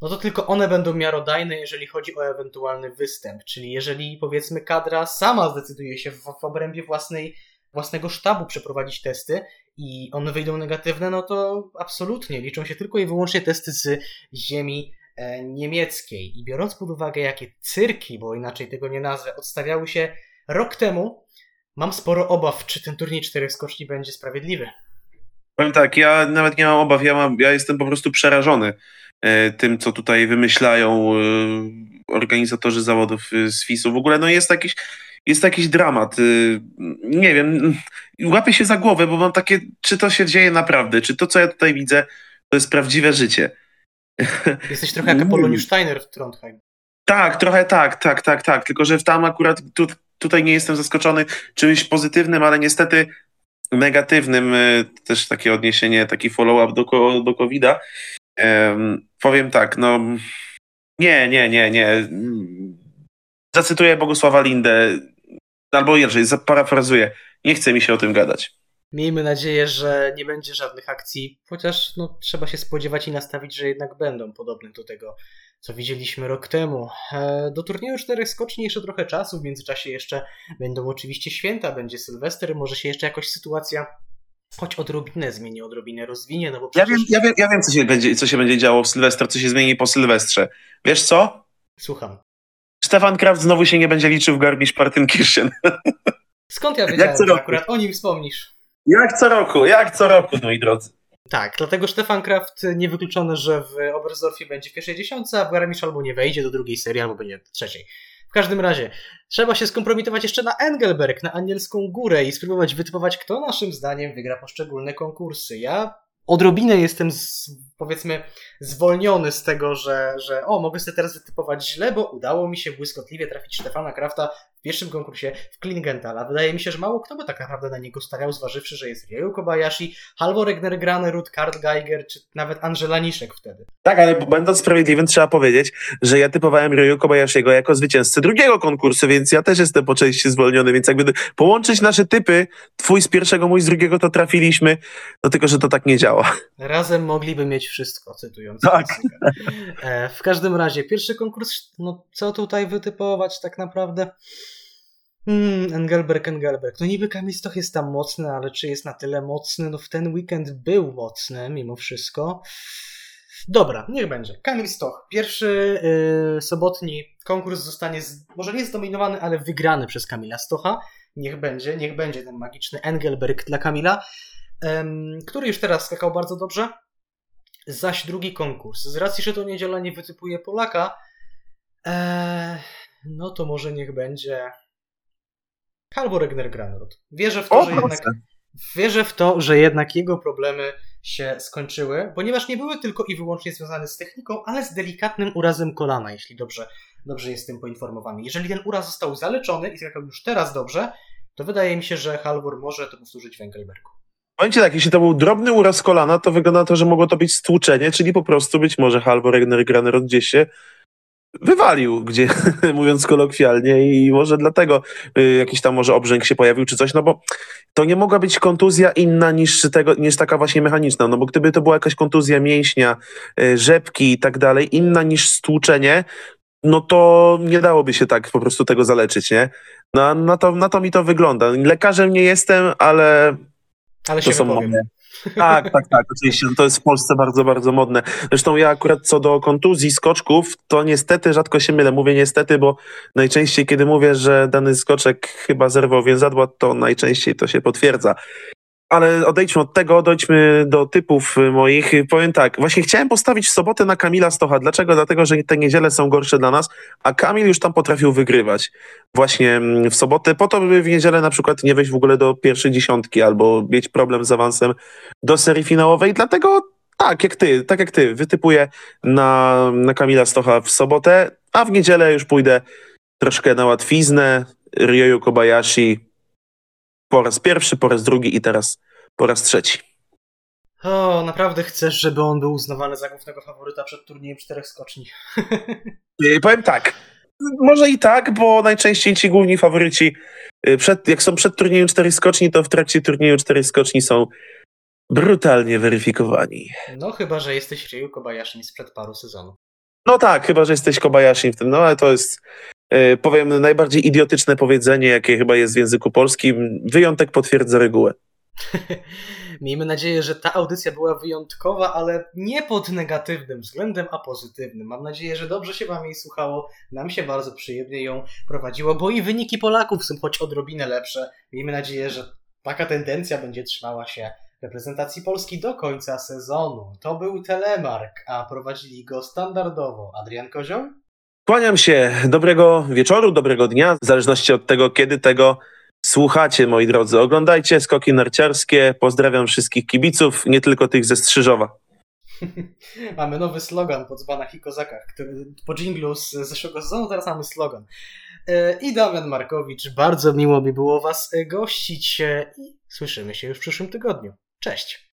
no to tylko one będą miarodajne, jeżeli chodzi o ewentualny występ. Czyli jeżeli powiedzmy kadra sama zdecyduje się w, w obrębie własnej, własnego sztabu przeprowadzić testy i one wyjdą negatywne, no to absolutnie liczą się tylko i wyłącznie testy z ziemi niemieckiej. I biorąc pod uwagę, jakie cyrki, bo inaczej tego nie nazwę, odstawiały się rok temu, mam sporo obaw, czy ten turniej czterech skoczni będzie sprawiedliwy. Powiem tak, ja nawet nie mam obaw, ja, mam, ja jestem po prostu przerażony e, tym, co tutaj wymyślają e, organizatorzy zawodów e, z FIS-u. W ogóle no jest jakiś, jest jakiś dramat. e, Nie wiem, łapię się za głowę, bo mam takie, czy to się dzieje naprawdę, czy to, co ja tutaj widzę, to jest prawdziwe życie. Jesteś trochę jak Apoloniusz Steiner w Trondheim. Tak, trochę tak, tak, tak, tak. Tylko, że tam akurat tu, tutaj nie jestem zaskoczony czymś pozytywnym, ale niestety negatywnym. y, Też takie odniesienie, taki follow-up do, do COVID-a. Em, powiem tak, no nie, nie, nie, nie. Zacytuję Bogusława Lindę, albo inaczej, zaparafrazuję. Nie chce mi się o tym gadać. Miejmy nadzieję, że nie będzie żadnych akcji, chociaż no, trzeba się spodziewać i nastawić, że jednak będą podobne do tego, co widzieliśmy rok temu. E, Do turnieju czterech skoczni jeszcze trochę czasu, w międzyczasie jeszcze będą oczywiście święta, będzie Sylwester, może się jeszcze jakoś sytuacja choć odrobinę zmieni, odrobinę rozwinie, no bo Ja przecież... wiem, ja wiem, ja wiem co, się będzie, co się będzie działo w Sylwester, co się zmieni po Sylwestrze. Wiesz co? Słucham. Stefan Kraft znowu się nie będzie liczył w Garmisch-Partenkirchen. Skąd ja wiedziałem, co że roku. akurat o nim wspomnisz? Jak co roku, jak co roku, moi drodzy. Tak, dlatego Stefan Kraft niewykluczone, że w Oberstdorfie będzie w pierwszej dziesiątce, a Garmisch albo nie wejdzie do drugiej serii, albo będzie trzeciej. W każdym razie, trzeba się skompromitować jeszcze na Engelberg, na Anielską Górę i spróbować wytypować, kto naszym zdaniem wygra poszczególne konkursy. Ja odrobinę jestem, z, powiedzmy, zwolniony z tego, że, że o, mogę sobie teraz wytypować źle, bo udało mi się błyskotliwie trafić Stefana Krafta pierwszym konkursie w Klingentala. Wydaje mi się, że mało kto by tak naprawdę na niego stawiał, zważywszy, że jest Ryu Kobayashi, Halvor Egner Grane, Ruth Kart Geiger, czy nawet Angela Niszek wtedy. Tak, ale będąc sprawiedliwym, trzeba powiedzieć, że ja typowałem Ryu Kobayashiego jako zwycięzcę drugiego konkursu, więc ja też jestem po części zwolniony, więc jakby połączyć nasze typy, twój z pierwszego, mój z drugiego, to trafiliśmy, do tylko, że to tak nie działa. Razem mogliby mieć wszystko, cytując Tak. klasyka. E, w każdym razie, pierwszy konkurs, no co tutaj wytypować tak naprawdę? Hmm, Engelberg, Engelberg. No niby Kamil Stoch jest tam mocny, ale czy jest na tyle mocny? No w ten weekend był mocny mimo wszystko. Dobra, niech będzie. Kamil Stoch. Pierwszy yy, sobotni konkurs zostanie, z, może nie zdominowany, ale wygrany przez Kamila Stocha. Niech będzie, niech będzie ten magiczny Engelberg dla Kamila, który już teraz skakał bardzo dobrze. Zaś drugi konkurs. Z racji, że to niedziela nie wytypuje Polaka, e, no to może niech będzie Halvor Egner Granerud. Wierzę w to, O, że jednak, wierzę w to, że jednak jego problemy się skończyły, ponieważ nie były tylko i wyłącznie związane z techniką, ale z delikatnym urazem kolana, jeśli dobrze, dobrze jestem poinformowany. Jeżeli ten uraz został zaleczony i skakał już teraz dobrze, to wydaje mi się, że Halvor może to powtórzyć w Engelbergu. Powiem tak, jeśli to był drobny uraz kolana, to wygląda na to, że mogło to być stłuczenie, czyli po prostu być może Halvor Egner Graner gdzieś się wywalił, gdzie, mówiąc kolokwialnie i może dlatego y, jakiś tam może obrzęk się pojawił czy coś, no bo to nie mogła być kontuzja inna niż, tego, niż taka właśnie mechaniczna, no bo gdyby to była jakaś kontuzja mięśnia, y, rzepki i tak dalej, inna niż stłuczenie, no to nie dałoby się tak po prostu tego zaleczyć, nie? Na, na, to, na to mi to wygląda. Lekarzem nie jestem, ale Ale to są wypowiem. modne. Tak, tak, tak, oczywiście. To jest w Polsce bardzo, bardzo modne. Zresztą ja akurat co do kontuzji, skoczków, to niestety rzadko się mylę. Mówię niestety, bo najczęściej, kiedy mówię, że dany skoczek chyba zerwał więzadła, to najczęściej to się potwierdza. Ale odejdźmy od tego, dojdźmy do typów y, moich. Powiem tak, właśnie chciałem postawić w sobotę na Kamila Stocha. Dlaczego? Dlatego, że te niedziele są gorsze dla nas, a Kamil już tam potrafił wygrywać właśnie mm, w sobotę, po to, by w niedzielę na przykład nie wejść w ogóle do pierwszej dziesiątki albo mieć problem z awansem do serii finałowej. Dlatego tak, jak ty, tak jak ty, wytypuję na, na Kamila Stocha w sobotę, a w niedzielę już pójdę troszkę na łatwiznę. Ryoyu Kobayashi po raz pierwszy, po raz drugi i teraz po raz trzeci. O, naprawdę chcesz, żeby on był uznawany za głównego faworyta przed turniejem czterech skoczni. Yy, Powiem tak, może i tak, bo najczęściej ci główni faworyci, yy, przed, jak są przed turniejem czterech skoczni, to w trakcie turnieju czterech skoczni są brutalnie weryfikowani. No chyba, że jesteś Ryu Kobayashi sprzed paru sezonów. No tak, chyba, że jesteś Kobayashi w tym, no ale to jest, yy, powiem, najbardziej idiotyczne powiedzenie, jakie chyba jest w języku polskim. Wyjątek potwierdza regułę. Miejmy nadzieję, że ta audycja była wyjątkowa, ale nie pod negatywnym względem, a pozytywnym. Mam nadzieję, że dobrze się Wam jej słuchało. Nam się bardzo przyjemnie ją prowadziło, bo i wyniki Polaków są choć odrobinę lepsze. Miejmy nadzieję, że taka tendencja będzie trzymała się reprezentacji Polski do końca sezonu. To był Telemark, a prowadzili go standardowo Adrian Kozioł Kłaniam się. Dobrego wieczoru, dobrego dnia, w zależności od tego, kiedy tego słuchacie, moi drodzy. Oglądajcie skoki narciarskie. Pozdrawiam wszystkich kibiców, nie tylko tych ze Strzyżowa. mamy nowy slogan po dzbanach i kozakach, który po dżinglu z zeszłego sezonu teraz mamy slogan. E, I Damian Markowicz, bardzo miło mi było Was e, gościć i słyszymy się już w przyszłym tygodniu. Cześć!